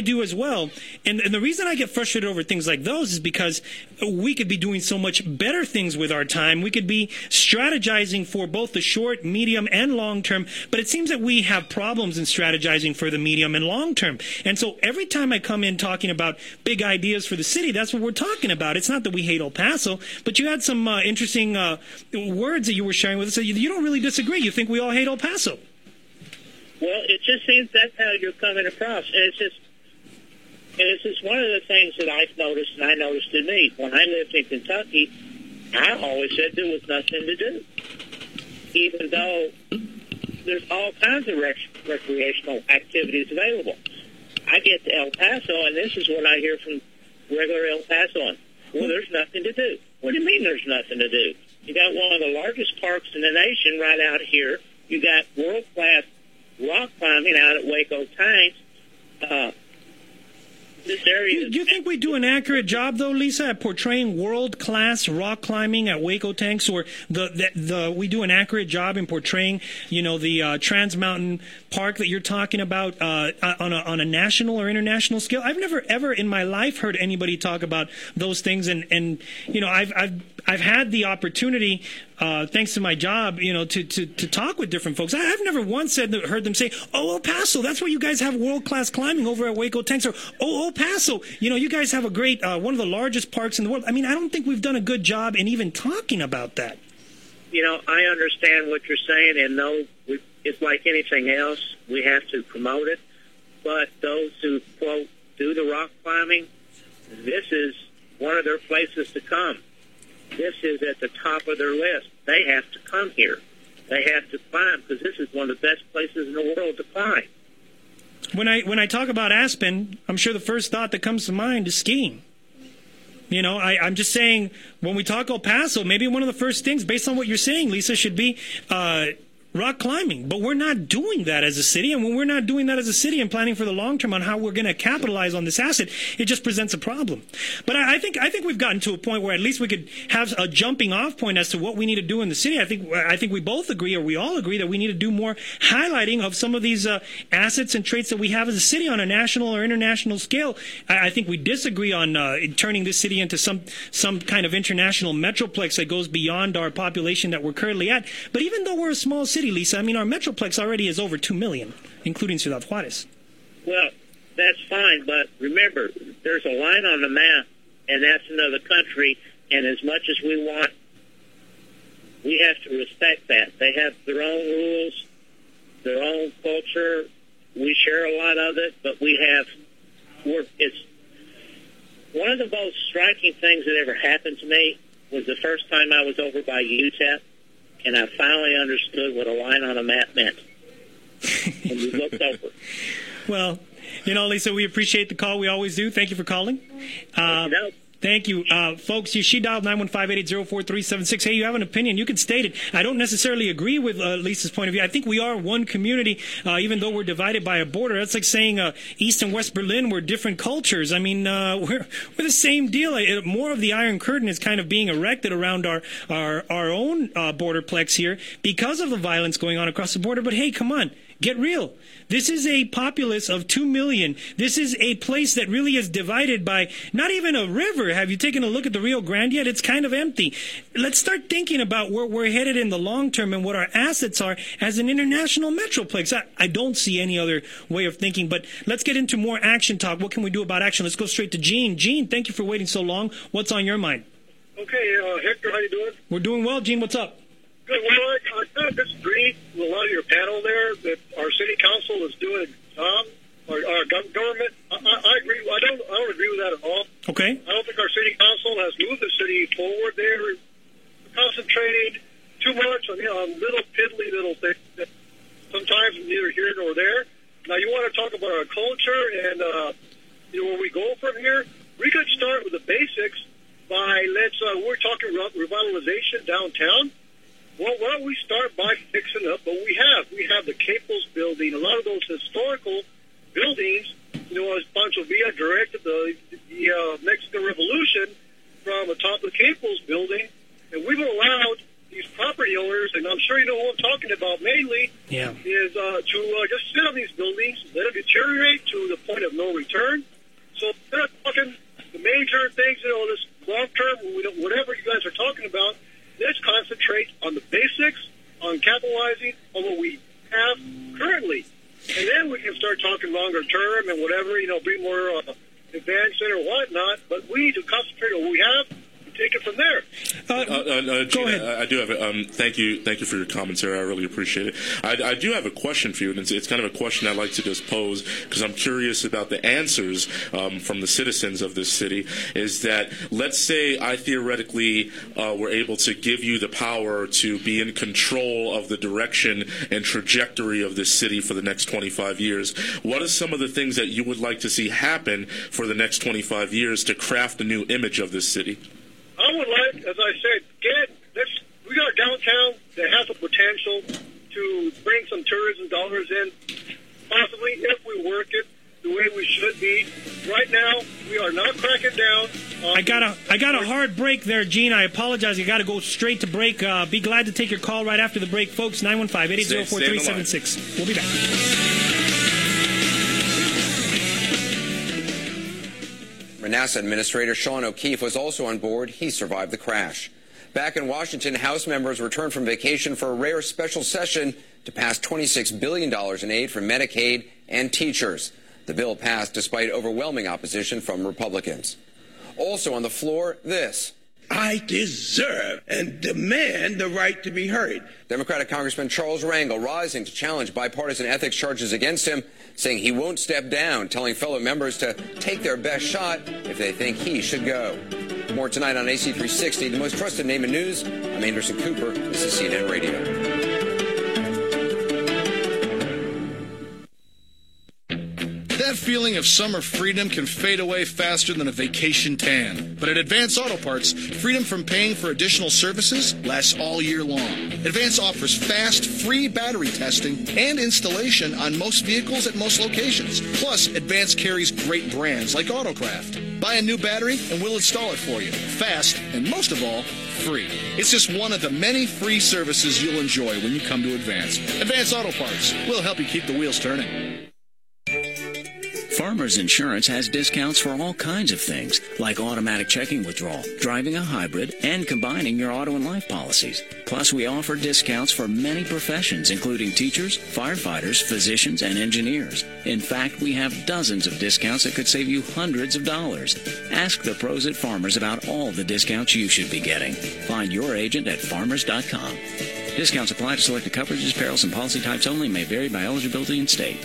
Do as well. And, and the reason I get frustrated over things like those is because we could be doing so much better things with our time. We could be strategizing for both the short, medium, and long term. But it seems that we have problems in strategizing for the medium and long term. And so every time I come in talking about big ideas for the city, that's what we're talking about. It's not that we hate El Paso, but you had some uh, interesting uh, words that you were sharing with us. You, you don't really disagree. You think we all hate El Paso. Well, it just seems that's how you're coming across. And it's just, and it's just one of the things that I've noticed, and I noticed in me. When I lived in Kentucky, I always said there was nothing to do. Even though there's all kinds of rec- recreational activities available. I get to El Paso, and this is what I hear from regular El Pasoans. Well, there's nothing to do. What do you mean there's nothing to do? You got one of the largest parks in the nation right out here. You got world-class rock climbing out at Hueco Tanks. Uh, this area. Do you think we do an accurate job, though, Lisa, at portraying world-class rock climbing at Hueco Tanks, or the, the, the we do an accurate job in portraying, you know, the uh, Trans Mountain Park that you're talking about uh, on a on a national or international scale? I've never ever in my life heard anybody talk about those things, and and you know, I've I've I've had the opportunity, uh, thanks to my job, you know, to, to, to talk with different folks. I, have never once said heard them say, "Oh, El Paso, that's where you guys have world class climbing over at Hueco Tanks," or "Oh, El Paso, you know, you guys have a great uh, one of the largest parks in the world." I mean, I don't think we've done a good job in even talking about that. You know, I understand what you're saying, and no, we, it's like anything else. We have to promote it, but those who quote do the rock climbing, this is one of their places to come this is at the top of their list. They have to come here. They have to climb because this is one of the best places in the world to climb. When I when I talk about Aspen, I'm sure the first thought that comes to mind is skiing. You know, I, I'm just saying when we talk El Paso, maybe one of the first things, based on what you're saying, Lisa, should be uh, rock climbing. But we're not doing that as a city. And when we're not doing that as a city and planning for the long term on how we're going to capitalize on this asset, it just presents a problem. But I, I, think I think we've gotten to a point where at least we could have a jumping off point as to what we need to do in the city. I think I think we both agree, or we all agree, that we need to do more highlighting of some of these uh, assets and traits that we have as a city on a national or international scale. I, I think we disagree on uh, turning this city into some some kind of international metroplex that goes beyond our population that we're currently at. But even though we're a small city, city, Lisa. I mean, our metroplex already is over 2 million, including Ciudad Juarez. Well, that's fine, but remember, there's a line on the map, and that's another country, and as much as we want, we have to respect that. They have their own rules, their own culture. We share a lot of it, but we have, we're, it's one of the most striking things that ever happened to me was the first time I was over by UTEP and I finally understood what a line on a map meant. [LAUGHS] and we looked over. Well, you know, Lisa, we appreciate the call. We always do. Thank you for calling. Uh, Thank you. Uh, folks, you, she dialed 915-880-4376. Hey, you have an opinion. You can state it. I don't necessarily agree with uh, Lisa's point of view. I think we are one community, uh, even though we're divided by a border. That's like saying uh, East and West Berlin were different cultures. I mean, uh, [LAUGHS] we're, we're the same deal. It, more of the Iron Curtain is kind of being erected around our, our, our own uh, borderplex here because of the violence going on across the border. But hey, come on. Get real. This is a populace of 2 million. This is a place that really is divided by not even a river. Have you taken a look at the Rio Grande yet? It's kind of empty. Let's start thinking about where we're headed in the long term and what our assets are as an international metroplex. I, I don't see any other way of thinking, but let's get into more action talk. What can we do about action? Let's go straight to Gene. Gene, thank you for waiting so long. What's on your mind? Okay, uh, Hector, how are you doing? We're doing well. Gene, what's up? Good. Well, I, I kind of disagree with a lot of your panel there that our city council is doing a job. Our, our government, I, I agree. I don't. I don't agree with that at all. Okay. I don't think our city council has moved the city forward. They're concentrating too much on you know on little piddly little things that sometimes neither here nor there. Now you want to talk about our culture and uh, you know where we go from here. We could start with the basics by let's. Uh, we're talking about revitalization downtown. Well, why don't we start by fixing up what we have? We have the Caples building, a lot of those historical buildings. You know, as Pancho Villa directed the, the uh, Mexican Revolution from the top of the Caples building, and we've allowed these property owners, and I'm sure you know who I'm talking about mainly, Yeah. is uh, to uh, just sit on these buildings, let them deteriorate to the point of no return. So instead of talking the major things, you know, this long term, whatever you guys are talking about, let's concentrate on the basics, on capitalizing on what we have currently. And then we can start talking longer term and whatever, you know, be more uh, advancement or whatnot. But we need to concentrate on what we have and take it from there. Uh, uh, uh, Gina, I, I do have. A, um, thank you, thank you for your comments, Sarah. I really appreciate it. I, I do have a question for you, and it's, it's kind of a question I'd like to just pose because I'm curious about the answers um, from the citizens of this city. Is that let's say I theoretically uh, were able to give you the power to be in control of the direction and trajectory of this city for the next 25 years. What are some of the things that you would like to see happen for the next 25 years to craft a new image of this city? I would like, as I said, get let's we got downtown that has the potential to bring some tourism dollars in, possibly if we work it the way we should be. Right now, we are not cracking down. On I got a I got a hard break there, Gene. I apologize. You got to go straight to break. Uh, be glad to take your call right after the break, folks. 915-880-4376. We'll be back. NASA Administrator Sean O'Keefe was also on board. He survived the crash. Back in Washington, House members returned from vacation for a rare special session to pass $26 billion in aid for Medicaid and teachers. The bill passed despite overwhelming opposition from Republicans. Also on the floor, this. I deserve and demand the right to be heard. Democratic Congressman Charles Rangel rising to challenge bipartisan ethics charges against him, saying he won't step down, telling fellow members to take their best shot if they think he should go. More tonight on AC 360, the most trusted name in news. I'm Anderson Cooper. This is CNN Radio. That feeling of summer freedom can fade away faster than a vacation tan. But at Advance Auto Parts, freedom from paying for additional services lasts all year long. Advance offers fast, free battery testing and installation on most vehicles at most locations. Plus, Advance carries great brands like Autocraft. Buy a new battery and we'll install it for you. Fast, and most of all, free. It's just one of the many free services you'll enjoy when you come to Advance. Advance Auto Parts. We'll help you keep the wheels turning. Farmers Insurance has discounts for all kinds of things, like automatic checking withdrawal, driving a hybrid, and combining your auto and life policies. Plus, we offer discounts for many professions, including teachers, firefighters, physicians, and engineers. In fact, we have dozens of discounts that could save you hundreds of dollars. Ask the pros at Farmers about all the discounts you should be getting. Find your agent at farmers.com. Discounts apply to selected coverages, perils, and policy types only may vary by eligibility and state.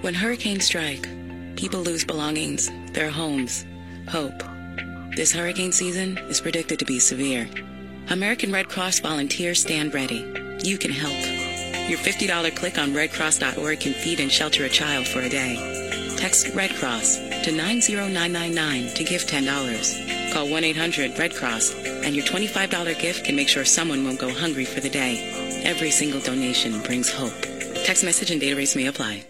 When hurricanes strike, people lose belongings, their homes, hope. This hurricane season is predicted to be severe. American Red Cross volunteers stand ready. You can help. Your $50 click on redcross.org can feed and shelter a child for a day. Text Red Cross to 90999 to give $10. Call 1 800 Red Cross, and your $25 gift can make sure someone won't go hungry for the day. Every single donation brings hope. Text message and data rates may apply.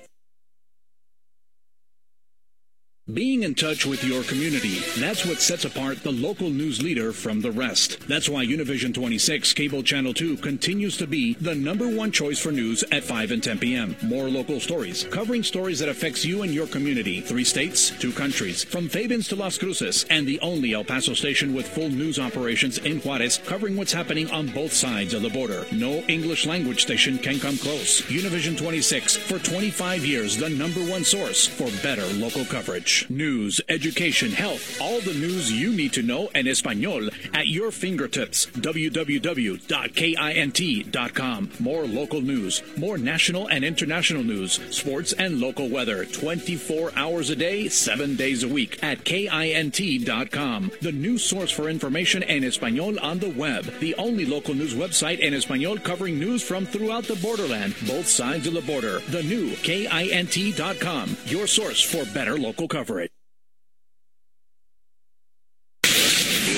Being in touch with your community, that's what sets apart the local news leader from the rest. That's why Univision 26 Cable Channel 2 continues to be the number one choice for news at 5 and 10 p.m. More local stories, covering stories that affects you and your community. Three states, two countries, from Fabens to Las Cruces, and the only El Paso station with full news operations in Juarez, covering what's happening on both sides of the border. No English language station can come close. Univision 26, for 25 years, the number one source for better local coverage. News, education, health, all the news you need to know in español at your fingertips. www.kint.com. More local news, more national and international news, sports and local weather 24 hours a day, 7 days a week at kint.com. The new source for information in español on the web. The only local news website in español covering news from throughout the borderland, both sides of the border. The new KINT.com, your source for better local coverage.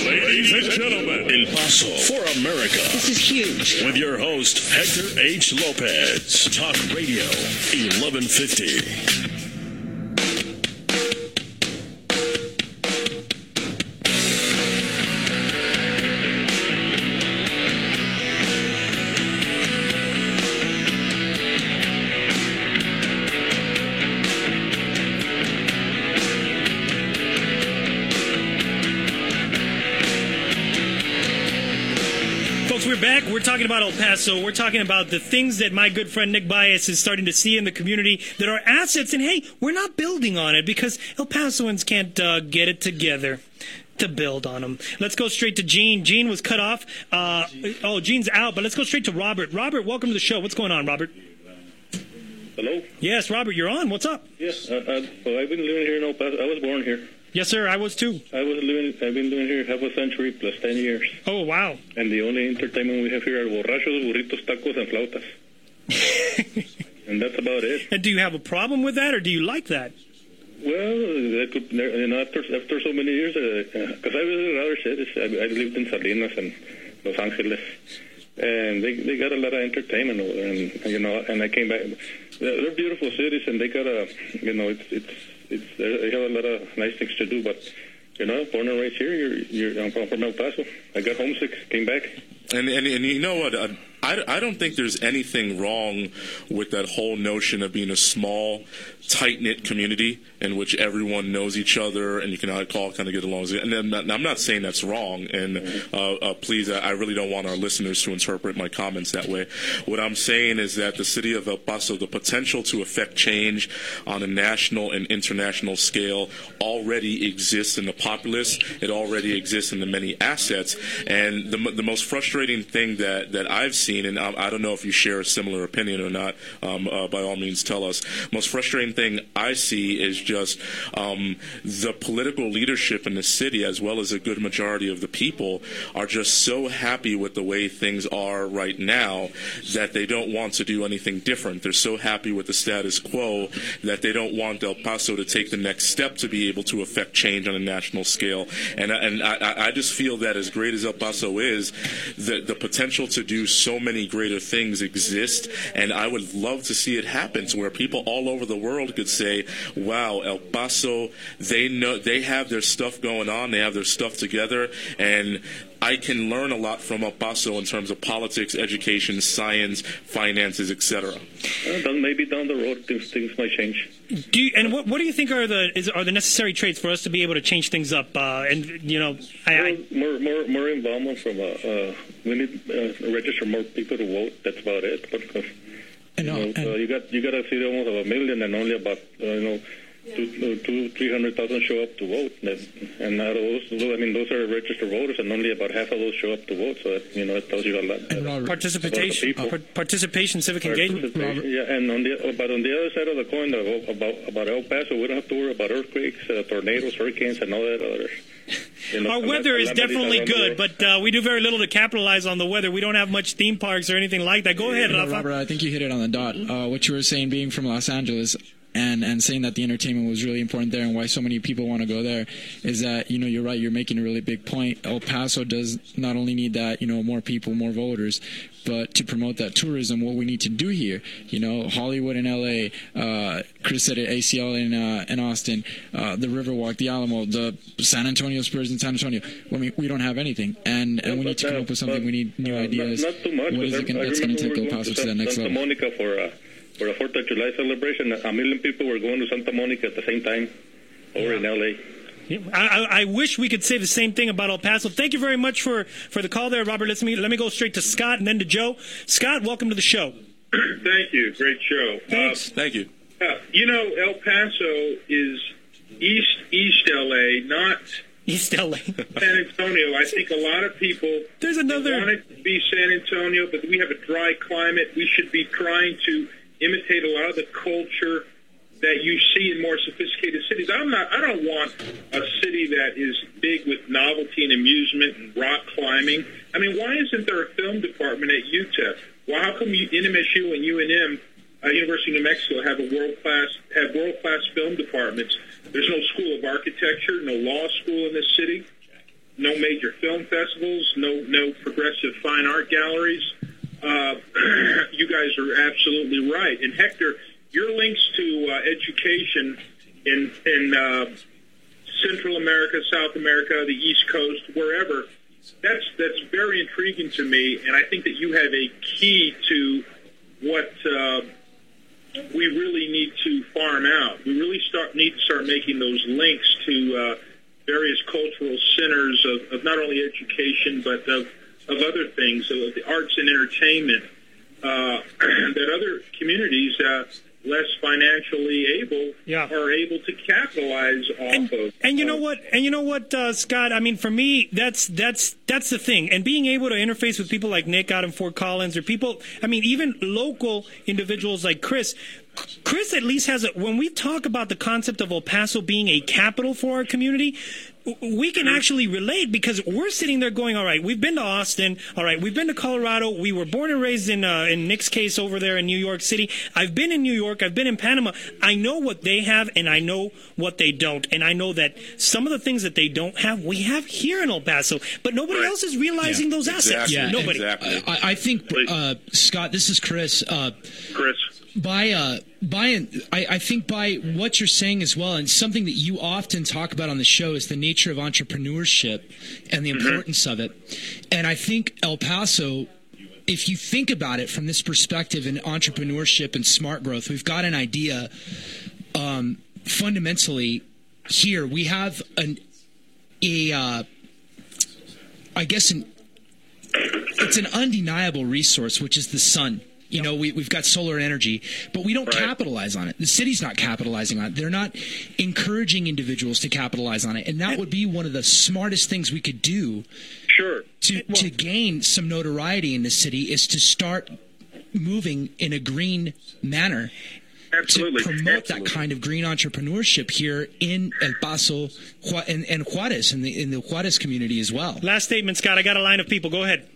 Ladies and gentlemen, El Paso for America. This is huge. With your host, Hector H. Lopez. Talk Radio 1150. Talking about El Paso. We're talking about the things that my good friend Nick Baez is starting to see in the community that are assets. And hey, we're not building on it because El Pasoans can't uh, get it together to build on them. Let's go straight to Gene. Gene was cut off. Uh, oh, Gene's out, but let's go straight to Robert. Robert, welcome to the show. What's going on, Robert? Hello? Yes, Robert, you're on. What's up? Yes, I, I, well, I've been living here in El Paso. I was born here. Yes, sir. I was too. I was living. I've been living here half a century plus ten years. Oh, wow. And the only entertainment we have here are borrachos, burritos, tacos, and flautas. [LAUGHS] and that's about it. And do you have a problem with that, or do you like that? Well, that could, you know, after after so many years, uh, uh, because I visited other cities. I, I lived in Salinas and Los Angeles, and they they got a lot of entertainment over there. And you know, and I came back. They're, they're beautiful cities, and they got a, you know, it's it's it's uh, they have a lot of nice things to do. But you know, born and raised here, you're you're I'm from El Paso. I got homesick, came back. And, and and you know what? Uh, I, I don't think there's anything wrong with that whole notion of being a small, tight knit community in which everyone knows each other and you can all kind of get along. And I'm not, I'm not saying that's wrong. And uh, uh, please, I really don't want our listeners to interpret my comments that way. What I'm saying is that the city of El Paso, the potential to affect change on a national and international scale already exists in the populace. It already exists in the many assets. And the, the most frustrating thing that, that I've seen, and I, I don't know if you share a similar opinion or not, um, uh, by all means tell us. Most frustrating thing I see is just um, the political leadership in the city, as well as a good majority of the people, are just so happy with the way things are right now that they don't want to do anything different. They're so happy with the status quo that they don't want El Paso to take the next step to be able to affect change on a national scale. And, and I, I just feel that as great as El Paso is, the, the potential to do so many greater things exist. And I would love to see it happen to where people all over the world could say, wow, El Paso, they know, they have their stuff going on. They have their stuff together. And I can learn a lot from El Paso in terms of politics, education, science, finances, etc. Well, maybe down the road things, things might change. Do you, and what what do you think are the is, are the necessary traits for us to be able to change things up? Uh, and you know, I, well, more more more involvement from uh, uh, we need uh, register more people to vote. That's about it. Because you, know, uh, you got you got a city almost of a million, and only about uh, you know two, two, three hundred thousand show up to vote, and out of those, I mean, those are registered voters, and only about half of those show up to vote. So that, you know, it tells you a lot. participation, uh, participation, civic engagement. Yeah, and on the but on the other side of the coin, about about El Paso, we don't have to worry about earthquakes, uh, tornadoes, hurricanes, and all that other. You know, Our weather is definitely good, but uh, we do very little to capitalize on the weather. We don't have much theme parks or anything like that. Go ahead, no, Rafa. Robert. I think you hit it on the dot. Uh, what you were saying, being from Los Angeles, and and saying that the entertainment was really important there and why so many people want to go there is that you know you're right you're making a really big point. El Paso does not only need that you know more people more voters but to promote that tourism what we need to do here you know Hollywood in LA uh, Chris said it ACL in uh, in Austin uh, the Riverwalk the Alamo the San Antonio Spurs in San Antonio. I mean we don't have anything and and we need to come up with something we need new ideas not, not too much, what is it gonna, that's going to take El Paso to that next level? Monica for uh, for a Fourth of July celebration. A million people were going to Santa Monica at the same time over in LA. Yeah, I, I, I wish we could say the same thing about El Paso. Thank you very much for, for the call there, Robert. Let me let me go straight to Scott and then to Joe. Scott, welcome to the show. [CLEARS THROAT] Thank you. Great show. Thanks. Thank you. Uh, you know, El Paso is East East LA, not East LA. San Antonio. I think a lot of people There's another want it to be San Antonio, but we have a dry climate. We should be trying to imitate a lot of the culture that you see in more sophisticated cities. I'm not. I don't want a city that is big with novelty and amusement and rock climbing. I mean, why isn't there a film department at UTEP? Well, how come you, NMSU and UNM, uh, University of New Mexico, have a world class have world class film departments? There's no school of architecture, no law school in this city, no major film festivals, no no progressive fine art galleries. Uh, [CLEARS THROAT] you guys are absolutely right. And Hector, your links to uh, education in in uh, Central America, South America, the East Coast, wherever. That's that's very intriguing to me, and I think that you have a key to what uh, we really need to farm out. We really start need to start making those links to uh, various cultural centers of, of not only education but of of other things, so of the arts and entertainment uh, [CLEARS THROAT] that other communities uh, less financially able are able to capitalize off of. And you know what? And you know what, uh, Scott? I mean, for me, that's that's that's the thing. And being able to interface with people like Nick out in Fort Collins, or people, I mean, even local individuals like Chris. Chris at least has a. When we talk about the concept of El Paso being a capital for our community, we can actually relate because we're sitting there going, all right, we've been to Austin, all right, we've been to Colorado, we were born and raised in uh, in Nick's case over there in New York City. I've been in New York, I've been in Panama. I know what they have, and I know what they don't, and I know that some of the things that they don't have, we have here in El Paso, but nobody else is realizing those assets. Yeah, nobody. I, I think uh, Scott. This is Chris. Uh, Chris. By uh, by, I, I think by what you're saying as well, and something that you often talk about on the show is the nature of entrepreneurship and the importance of it. And I think El Paso if you think about it from this perspective in entrepreneurship and smart growth, we've got an idea. Um, fundamentally, here we have an a, uh, I guess an it's an undeniable resource, which is the sun. You know, we, we've got solar energy, but we don't capitalize on it. The city's not capitalizing on it. They're not encouraging individuals to capitalize on it. And that would be one of the smartest things we could do Sure. to, to gain some notoriety in the city is to start moving in a green manner Absolutely. to promote that kind of green entrepreneurship here in El Paso and, and Juarez in the in the Juarez community as well. Last statement, Scott. I got a line of people. Go ahead.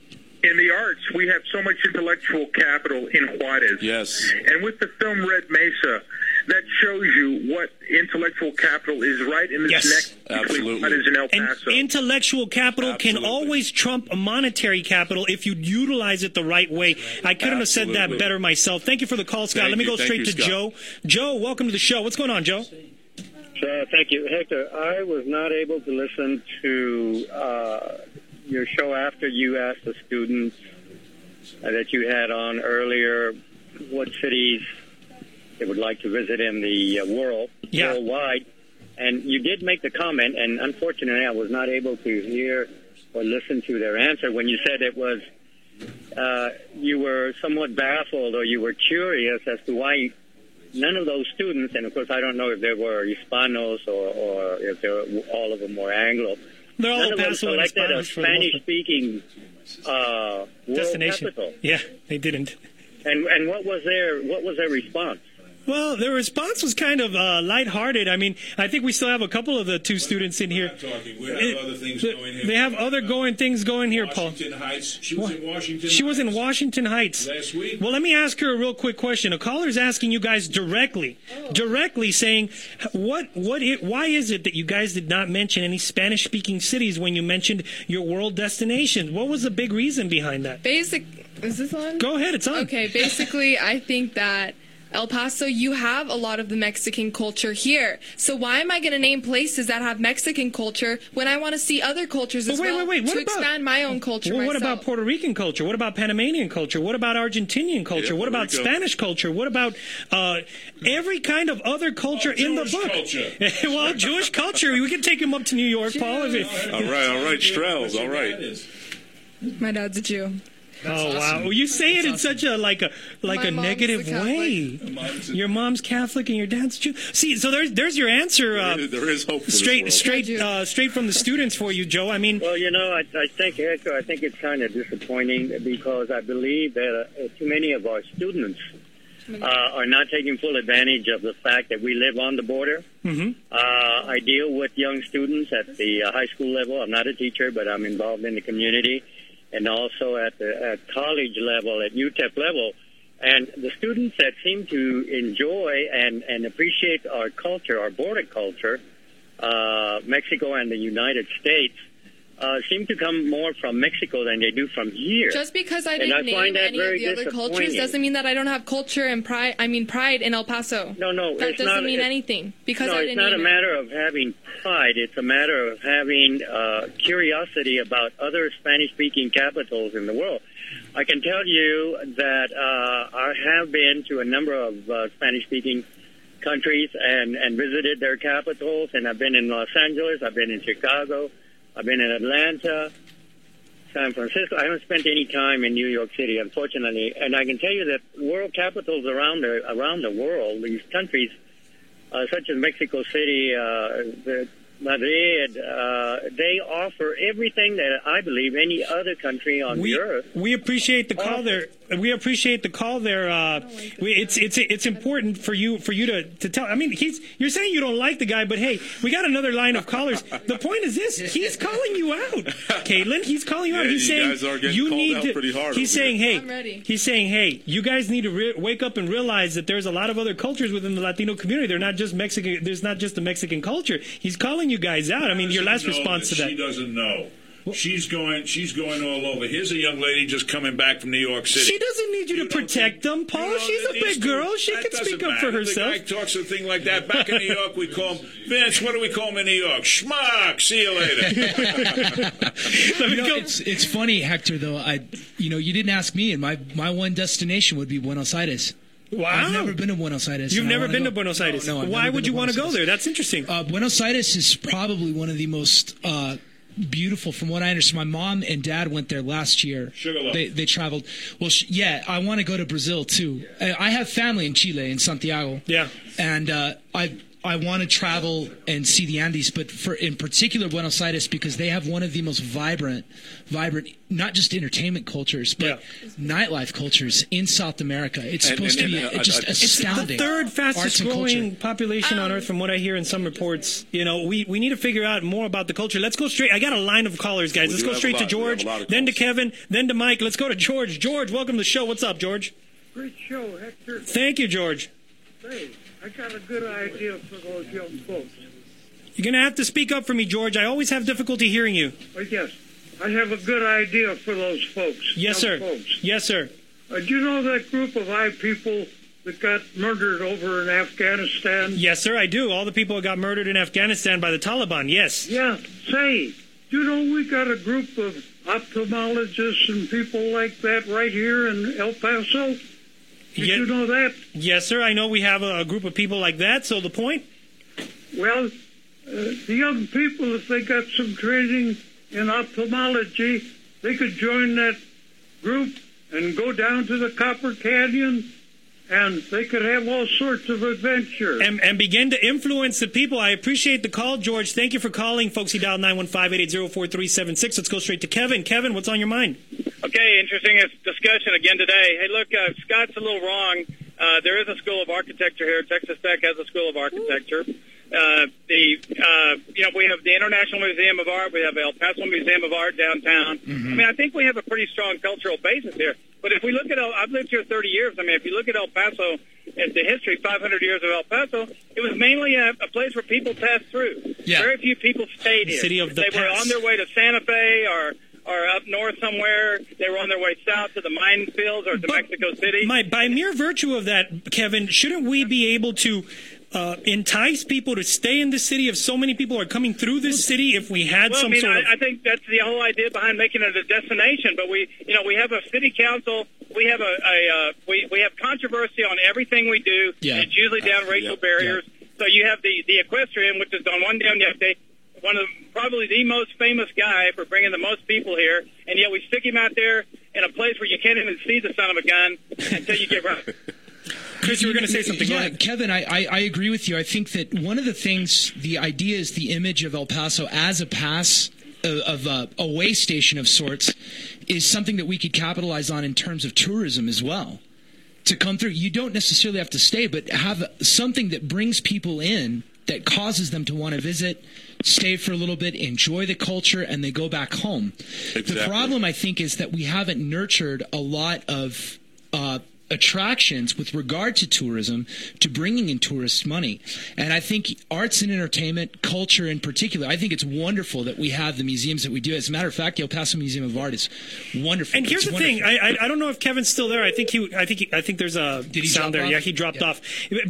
In the arts, we have so much intellectual capital in Juarez. Yes. And with the film Red Mesa, that shows you what intellectual capital is right in this Yes. neck between Juarez and El And intellectual capital can always trump monetary capital if you utilize it the right way. I couldn't have said that better myself. Thank you for the call, Scott. Thank Let me you. go Thank straight you, to Scott. Joe. Joe, welcome to the show. What's going on, Joe? Uh, thank you, Hector. I was not able to listen to uh, your show after you asked the students uh, that you had on earlier what cities they would like to visit in the uh, world, worldwide. And you did make the comment, and unfortunately, I was not able to hear or listen to their answer when you said it was uh, you were somewhat baffled or you were curious as to why none of those students, and of course I don't know if they were Hispanos or, or if they were, all of them were Anglo. They're all none them Paso and a Hispanos for the most part. Spanish-speaking uh, Destination. capital. Yeah, they didn't. And and what was their what was their response? Well, the response was kind of uh, lighthearted. I mean, I think we still have a couple of the two students in here. We have It- other things they- going here. They have other going things going here, Paul. Heights. She was in Washington. Heights. She was in Washington Heights last week. Well, let me ask her a real quick question. A caller's asking you guys directly, directly saying, what, what, it, why is it that you guys did not mention any Spanish-speaking cities when you mentioned your world destination? What was the big reason behind that? Basic. Is this on? Go ahead, it's on. Okay, basically, I think that El Paso, you have a lot of the Mexican culture here. So why am I going to name places that have Mexican culture when I want to see other cultures as wait, well wait, wait. What to about- expand my own culture Well, what myself? about Puerto Rican culture? What about Panamanian culture? What about Argentinian culture? Yeah, what about Rico. Spanish culture? What about uh, every kind of other culture in the book? culture. [LAUGHS] well, Jewish culture. We can take him up to New York, Paul. If it, All right, all right, Strells, all right. My dad's a Jew. Oh wow! Well, you say it in such a like a like My a negative a way. Your mom's Catholic and your dad's Jew. See, so there's there's your answer. Uh, There is- there is hope for this straight world. straight uh, straight from the students for you, Joe. I mean, Well, you know, I, I think, Hector, I think it's kind of disappointing because I believe that uh, too many of our students uh, are not taking full advantage of the fact that we live on the border. mhm. Uh, I deal with young students at the uh, high school level. I'm not a teacher, but I'm involved in the community, and also at the at college level, at UTEP level. And the students that seem to enjoy and, and appreciate our culture, our border culture, uh, Mexico and the United States, uh, seem to come more from Mexico than they do from here. Just because I didn't I name any of the other cultures doesn't mean that I don't have culture and pride. I mean pride in El Paso. No, no, that it's doesn't not- mean anything because no, I it's didn't not a name it. matter of having pride. It's a matter of having uh, curiosity about other Spanish-speaking capitals in the world. I can tell you that uh, I have been to a number of uh, Spanish-speaking countries and, and visited their capitals, and I've been in Los Angeles, I've been in Chicago, I've been in Atlanta, San Francisco. I haven't spent any time in New York City, unfortunately, and I can tell you that world capitals around the around the world, these countries, uh, such as Mexico City, uh, Madrid, uh, they offer everything that I believe any other country on we the earth. we appreciate the call there. We appreciate the call there. Uh, we, it's it's it's important for you for you to, to tell. I mean, he's you're saying you don't like the guy, but hey, we got another line of callers. The point is this: he's calling you out, Caitlin. He's calling you out. He's you saying guys are getting you called need out to. pretty hard he's saying, here. hey, I'm ready. he's saying, hey, you guys need to re- wake up and realize that there's a lot of other cultures within the Latino community. They're not just Mexican. There's not just the Mexican culture. He's calling you guys out. I mean, your last know response to that. She doesn't know. She's going. She's going all over. Here's a young lady just coming back from New York City. She doesn't need you to protect them, Paul. You know, She's a big two- girl. She can doesn't speak up for matter. herself. The guy talks a thing like that. Back in New York, we call him Vince. What do we call him in New York? Schmuck. See you later. [LAUGHS] You know, it's it's funny, Hector. Though I, you know, you didn't ask me, and my my one destination would be Buenos Aires. Wow. I've never been to Buenos Aires. You've never been go. to Buenos Aires. No, I've Why would you want to go there? That's interesting. Uh, Buenos Aires is probably one of the most uh, beautiful, from what I understand. My mom and dad went there last year. Sugarloaf. They, they traveled. Well, sh- yeah, I want to go to Brazil too. I, I have family in Chile, in Santiago. Yeah. and uh, I. I want to travel and see the Andes, but for in particular Buenos Aires because they have one of the most vibrant, vibrant, not just entertainment cultures, but nightlife cultures in South America. It's And- supposed and- to be uh, just uh, It's the third fastest and culture. growing population on earth, from what I hear in some reports. You know, we, we need to figure out more about the culture. Let's go straight. I got a line of callers, guys. Let's go straight to lot. We George, a lot of then to. Kevin, then to Mike. Let's go to George. George, welcome to the show. What's up, George? Great show, Hector. Thank you, George. Hey, I got a good idea for those young folks. You're going to have to speak up for me, George. I always have difficulty hearing you. Oh, yes, I have a good idea for those folks. Yes, sir. Folks. Yes, sir. Uh, do you know that group of five people that got murdered over in Afghanistan? Yes, sir, I do. All the people who got murdered in Afghanistan by the Taliban. Yes. Yeah. Say, do you know we got a group of ophthalmologists and people like that right here in El Paso? Did Ye- you know that? Yes, sir. I know we have a, a group of people like that. So the point? Well, uh, the young people, if they got some training in ophthalmology, they could join that group and go down to the Copper Canyon, and they could have all sorts of adventures. and, and begin to influence the people. I appreciate the call, George. Thank you for calling, folks. He dialed 915-880-4376. Let's go straight to Kevin. Kevin, what's on your mind? Okay, interesting discussion again today. Hey, look, uh, Scott's a little wrong. Uh, there is a school of architecture here. Texas Tech has a school of architecture. Uh, the uh, you know we have the International Museum of Art. We have El Paso Museum of Art downtown. I mean, I think we have a pretty strong cultural basis here. But if we look at El, I've lived here 30 years. I mean, if you look at El Paso and the history, 500 years of El Paso, it was mainly a, a place where people passed through. Yeah. Very few people stayed The here. city of the they were on their way to Santa Fe or or up north somewhere. They were on their way south to the mine fields or to Mexico City. My, by mere virtue of that, Kevin, shouldn't we be able to uh, entice people to stay in the city if so many people are coming through this city if we had well, some I mean, sort of... I, I think that's the whole idea behind making it a destination. But we, you know, we have a city council. We have a, a uh, we we have controversy on everything we do. Yeah. It's usually down racial barriers. So you have the the equestrian, which is on one down yesterday. One of the, probably the most famous guy for bringing the most people here, and yet we stick him out there, in a place where you can't even see the son of a gun until you get right. [LAUGHS] Chris, you were going to say something. Yeah. Kevin, I, I, I agree with you. I think that one of the things, the idea is the image of El Paso as a pass of, of a, a way station of sorts is something that we could capitalize on in terms of tourism as well. To come through, you don't necessarily have to stay, but have something that brings people in that causes them to want to visit, stay for a little bit, enjoy the culture, and they go back home. The problem, I think, is that we haven't nurtured a lot of uh, attractions with regard to tourism to bringing in tourist money. And I think arts and entertainment, culture in particular, I think it's wonderful that we have the museums that we do. As a matter of fact, the El Paso Museum of Art is wonderful. And here's It's the thing: wonderful. I, I I don't know if Kevin's still there. I think he I think he, I think there's a Did he sound there. off? Yeah, he dropped Yeah. off.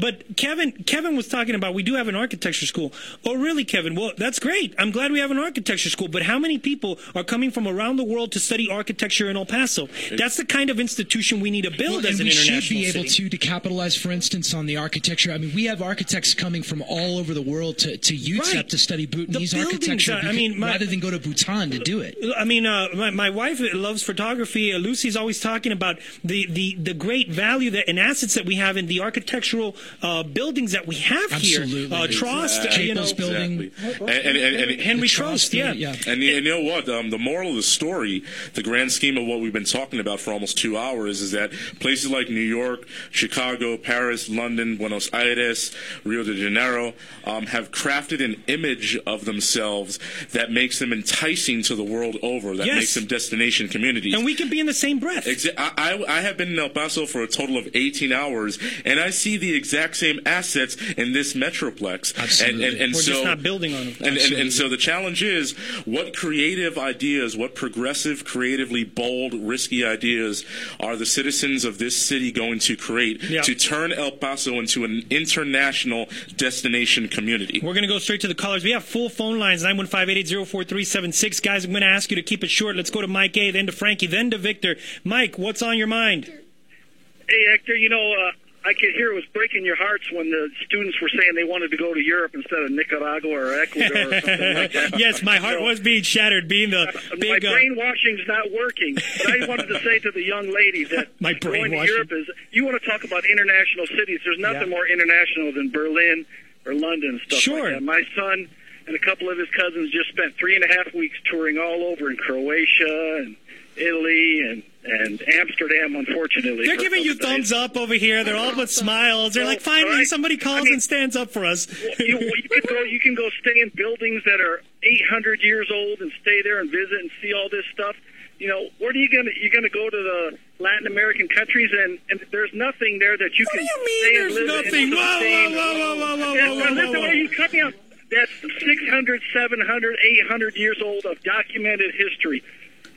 But Kevin Kevin was talking about we do have an architecture school. Oh, really, Kevin? Well, that's great. I'm glad we have an architecture school. But how many people are coming from around the world to study architecture in El Paso? That's the kind of institution we need to build Well, as and an we international should be able city. to to capitalize, for instance, on the architecture. I mean, we have architects coming from all over the world to, to UTEP Right. to study Bhutanese buildings, architecture. uh, I mean, my- rather than go to Bhutan to do it. I mean, uh, my, my wife loves photography. Uh, Lucy's always talking about the, the, the great value that and assets that we have in the architectural uh, buildings that we have Absolutely. here. Uh, Trost, uh, you know, building. Exactly. And, and, and, and Henry The Trost, Trost, yeah. yeah. And you, and you know what? Um, the moral of the story, the grand scheme of what we've been talking about for almost two hours, is that places like New York, Chicago, Paris, London, Buenos Aires, Rio de Janeiro um, have crafted an image of themselves that makes them enticing to the world over, that Yes. makes them destination communities. And we can be in the same breath. Exa- I, I I have been in El Paso for a total of 18 hours, and I see the exact same assets in this metroplex. Absolutely. And, and, and We're so, just not building on them. and, and, and so the challenge is what creative ideas, what progressive, creatively bold, risky ideas are the citizens of this city going to create Yeah. to turn El Paso into an international destination community? We're going to go straight to the callers. We have full phone lines 915 4376 Guys, I'm going to ask you to keep it short. Let's go to Mike A, then to Frankie, then to Victor. Mike, what's on your mind? Hey, Hector, you know, uh, I could hear it was breaking your hearts when the students were saying they wanted to go to Europe instead of Nicaragua or Ecuador or something like that. [LAUGHS] yes, my heart So, was being shattered being the [LAUGHS] my big. Uh, brainwashing's not working. But I wanted to say to the young lady that [LAUGHS] My going to brainwashing. Europe is, you want to talk about international cities. There's nothing Yeah. more international than Berlin or London and stuff Sure. like that. My son and a couple of his cousins just spent three and a half weeks touring all over in Croatia and Italy and, and Amsterdam, unfortunately. they're giving you thumbs up over here. They're all but smiles. They're like, finally, somebody calls I mean- and stands up for us. you, you can go. You can go stay in buildings that are 800 years old and stay there and visit and see all this stuff. You know, where are you gonna? You're gonna go to the Latin American countries and, and there's nothing there that you What can. do you mean there's nothing? Whoa, whoa, whoa, whoa, whoa, whoa, whoa, whoa, listen, whoa. Are you cutting out? That's 600, 700, 800 years old of documented history.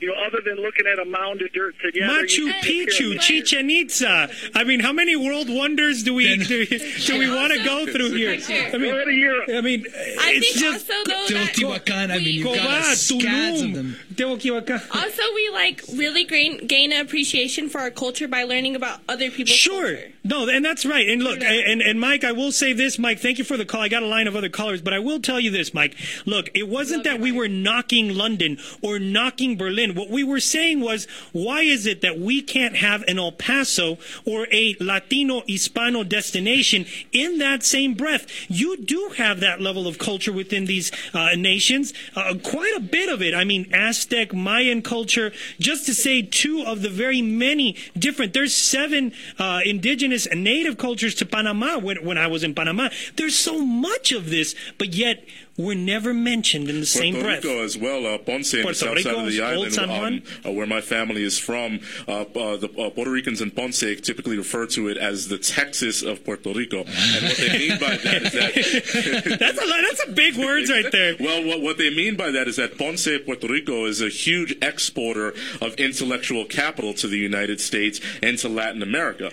You know, other than looking at a mound of dirt together. Machu Picchu, Chichen Itza. I mean, how many world wonders do we do, do we want to go through here? I mean, Go to Europe. I mean, I it's think just also though Teotihuacan, I mean, you've got Cobá, scads of Tulum, them. Teotihuacan. also we like really gain gain an appreciation for our culture by learning about other people's Sure. culture. No, and that's right. And look, and, and Mike, I will say this, Mike, thank you for the call. I got a line of other callers, but I will tell you this, Mike. Look, it wasn't that we were knocking London or knocking Berlin. What we were saying was, why is it that we can't have an El Paso or a Latino Hispano destination in that same breath? You do have that level of culture within these uh, nations, uh, quite a bit of it. I mean, Aztec, Mayan culture, just to say two of the very many different. There's seven uh, indigenous and native cultures to Panama when, when I was in Panama. There's so much of this, but yet we're never mentioned in the same Puerto breath. Rico as well, uh, Ponce, in the Puerto south side of the island, um, uh, where my family is from. Uh, uh, the uh, Puerto Ricans in Ponce typically refer to it as the Texas of Puerto Rico, and what they mean by that is that [LAUGHS] that's a lot, that's a big words right there. [LAUGHS] Well, what, what they mean by that is that Ponce, Puerto Rico, is a huge exporter of intellectual capital to the United States and to Latin America.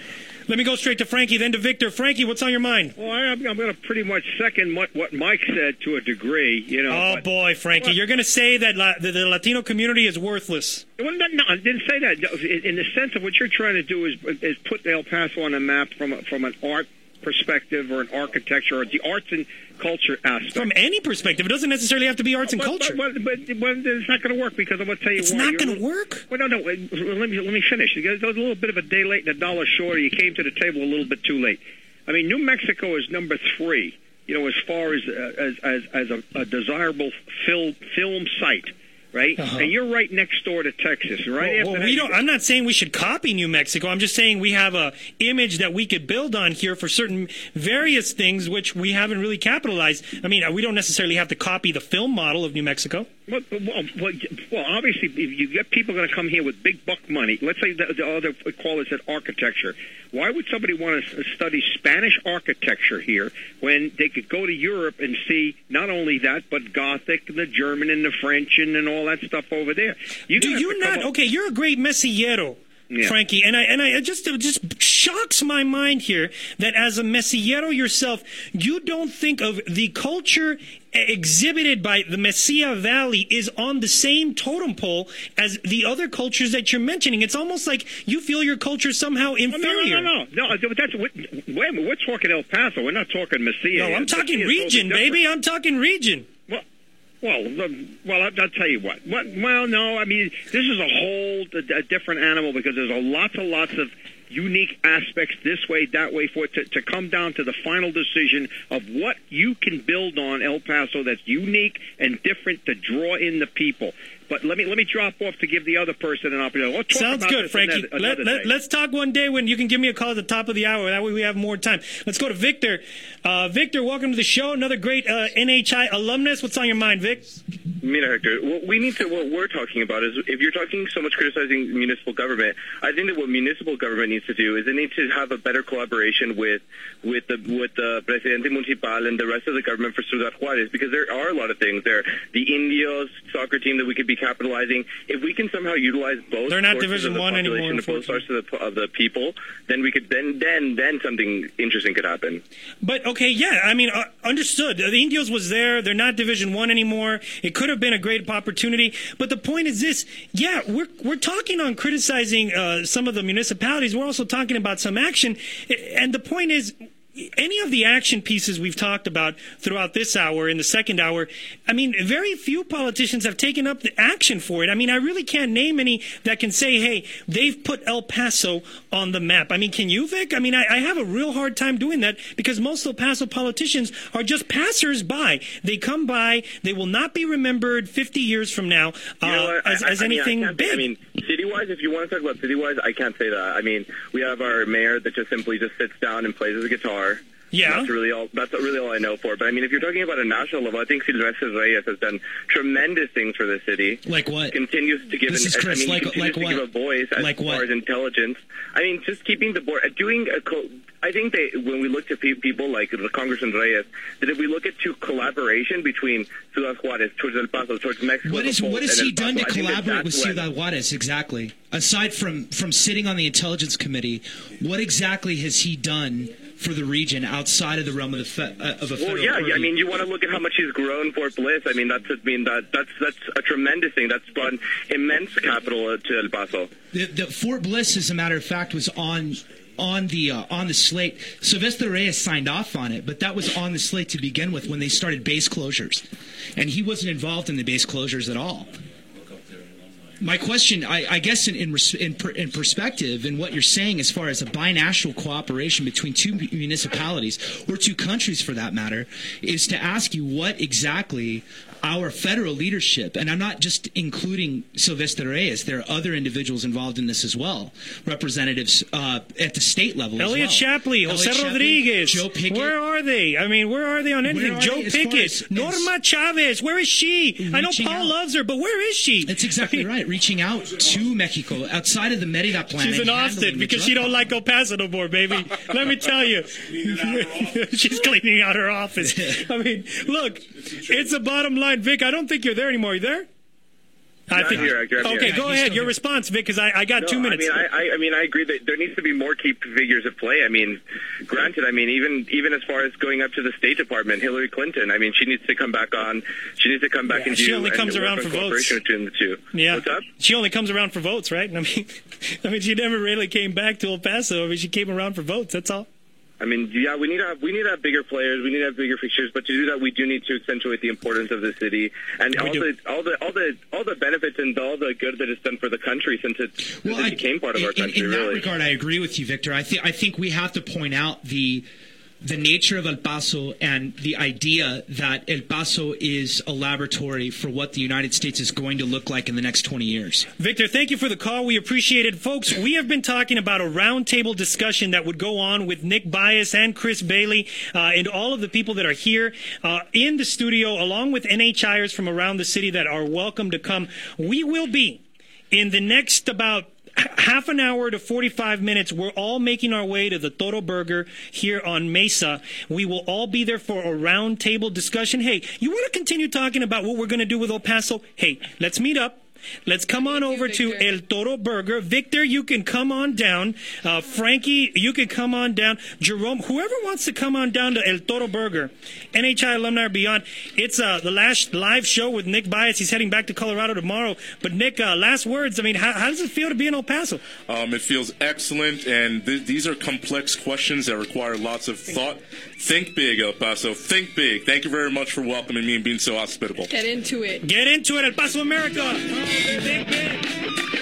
Let me go straight to Frankie, then to Victor. Frankie, what's on your mind? Well, I, I'm going to pretty much second what, what Mike said to a degree. You know. Oh but- boy, Frankie, Well- you're going to say that la- the, the Latino community is worthless. Well, no, no, I didn't say that. In in the sense of what you're trying to do is is put El Paso on a map from a, from an art perspective or an architecture or the arts and culture aspect. From any perspective, it doesn't necessarily have to be arts and But- culture. But, but, but, but it's not going to work because I'm going to tell you It's why. not gonna work? Well, no, no. wait, Let me let me finish. It was a little bit of a day late and a dollar short. You came to the table a little bit too late. I mean, New Mexico is number three. You know, as far as uh, as as, as a, a desirable film film site, right? Uh-huh. And you're right next door to Texas, right? Well, after well, that, we don't. I'm not saying we should copy New Mexico. I'm just saying we have a image that we could build on here for certain various things which we haven't really capitalized. I mean, we don't necessarily have to copy the film model of New Mexico. Well, well, well, well, obviously, if you get people going to come here with big buck money, let's say the, the other callers said architecture. Why would somebody want to study Spanish architecture here when they could go to Europe and see not only that, but Gothic, and the German, and the French, and, and all that stuff over there? You Do you not? Okay, you're a great messillero. Yeah. Frankie, and I and I it just it just shocks my mind here that as a messillero yourself, you don't think of the culture exhibited by the Mesilla Valley is on the same totem pole as the other cultures that you're mentioning. It's almost like you feel your culture somehow Oh, no, inferior. no, no, no, uh, no. That's wait a minute. We're talking El Paso. We're not talking Mesilla. No, I'm talking region, baby. I'm talking region. Well, well, I'll tell you what. what. Well, no. I mean, this is a whole a, a different animal because there's a lots and lots of unique aspects this way, that way, for it to, to come down to the final decision of what you can build on El Paso that's unique and different to draw in the people. But let me let me drop off to give the other person an opportunity. We'll talk Sounds about good, this Frankie. another- Let, another let, day. let's talk one day when you can give me a call at the top of the hour. That way we have more time. Let's go to Victor. Uh, Victor, welcome to the show. Another great uh, NHI alumnus. What's on your mind, Vic? Mina Hector, what we need to, what we're talking about is if you're talking so much criticizing municipal government, I think that what municipal government needs to do is it needs to have a better collaboration with, with the, with the Presidente Municipal and the rest of the government for Ciudad Juarez because there are a lot of things there. The Indios soccer team that we could be capitalizing. If we can somehow utilize both They're not Division of the One anymore, both sources of the, of the people, then we could, then, then, then something interesting could happen. But okay, yeah, I mean, uh, understood. The Indios was there. They're not Division One anymore. It could have been a great opportunity. But the point is this: yeah, we're we're talking on criticizing uh, some of the municipalities. We're also talking about some action, and the point is. Any of the action pieces we've talked about throughout this hour, in the second hour, I mean, very few politicians have taken up the action for it. I mean, I really can't name any that can say, hey, they've put El Paso on the map. I mean, can you, Vic? I mean, I, I have a real hard time doing that because most El Paso politicians are just passers by. They come by, they will not be remembered 50 years from now uh, You know as, as I anything can't- big. I mean, city-wise, if you want to talk about city-wise, I can't say that. I mean, we have our mayor that just simply just sits down and plays his guitar. Yeah. That's really all. That's really all I know for. But I mean, if you're talking about a national level, I think Silvestre Reyes has done tremendous things for the city. Like what? Continues to give. This an, is Chris. I mean, Like- like what? give a voice as Like far what? as intelligence. I mean, just keeping the board, doing a. Co- I think they, when we look to pe- people like Congressman Reyes, that if we look at to collaboration between Ciudad Juarez towards El Paso, towards Mexico, What is what has he done to Paso, I think that collaborate with Ciudad Juarez exactly? Aside from from sitting on the intelligence committee, what exactly has he done for the region outside of the realm of the fe- uh, of a Well, federal? yeah, purview? I mean, you want to look at how much he's grown Fort Bliss. I mean, that's I mean that that's that's a tremendous thing. That's brought immense capital to El Paso. The, the Fort Bliss, as a matter of fact, was on on the uh, on the slate. Sylvester Reyes signed off on it, but that was on the slate to begin with when they started base closures, and he wasn't involved in the base closures at all. My question, I, I guess, in in, in in perspective, in what you're saying, as far as a binational cooperation between two municipalities or two countries, for that matter, is to ask you what exactly our federal leadership, and I'm not just including Sylvester Reyes. There are other individuals involved in this as well, representatives uh, at the state level. Eliot as well. Shapleigh, Eliot Jose Shapleigh, Rodriguez. Joe Pickett. Where are they? I mean, where are they on anything? Joe they as Pickett, as- Norma Chavez. Where is she? I know Paul out. loves her, but where is she? That's exactly right. Reaching out to Mexico outside of the Merida plan. She's and in Austin because she don't like El Paso no more, baby. [LAUGHS] Let me tell you, [LAUGHS] she's cleaning out her office. [LAUGHS] I mean, look, it's the bottom line, Vic. I don't think you're there anymore. Are you there? I think. here, I'm here. okay, go ahead. Your response, Vic, because I, I got No, two minutes. I mean, I, I, mean, I agree that there needs to be more key figures at play. I mean, granted, I mean, even even as far as going up to the State Department, Hillary Clinton. I mean, she needs to come back on. She needs to come back Yeah, and she do. only comes around for votes. between the two. Yeah. What's up? She only comes around for votes, right? [LAUGHS] I mean, I mean, she never really came back to El Paso. I mean, she came around for votes. That's all. I mean, yeah, we need to have we need to have bigger players. We need to have bigger fixtures. But to do that, we do need to accentuate the importance of the city and We all do. the all the all the all the benefits and all the good that it's done for the country since it, since Well, it I- became part of our in, country. in that really. regard, I agree with you, Victor. I think I think we have to point out the the nature of El Paso and the idea that El Paso is a laboratory for what the United States is going to look like in the next 20 years. Victor, thank you for the call. We appreciate it. Folks, we have been talking about a roundtable discussion that would go on with Nick Baez and Chris Bailey uh, and all of the people that are here uh, in the studio, along with NHIers from around the city that are welcome to come. We will be in the next about half an hour to 45 minutes we're all making our way to the toro burger here on mesa. We will all be there for a roundtable discussion. Hey you want to continue talking about what we're going to do with el paso? Hey let's meet up Let's come on over to El Toro Burger. Victor, you can come on down. Uh, Frankie, you can come on down. Jerome, whoever wants to come on down to El Toro Burger, NHI alumni or beyond. It's uh, the last live show with Nick Baez. He's heading back to Colorado tomorrow. But Nick, uh, last words. I mean, how, how does it feel to be in El Paso? Um, it feels excellent, and th- these are complex questions that require lots of thought. Think big, El Paso. Think big. Thank you very much for welcoming me and being so hospitable. Get into it. Get into it, El Paso, America. Thank you.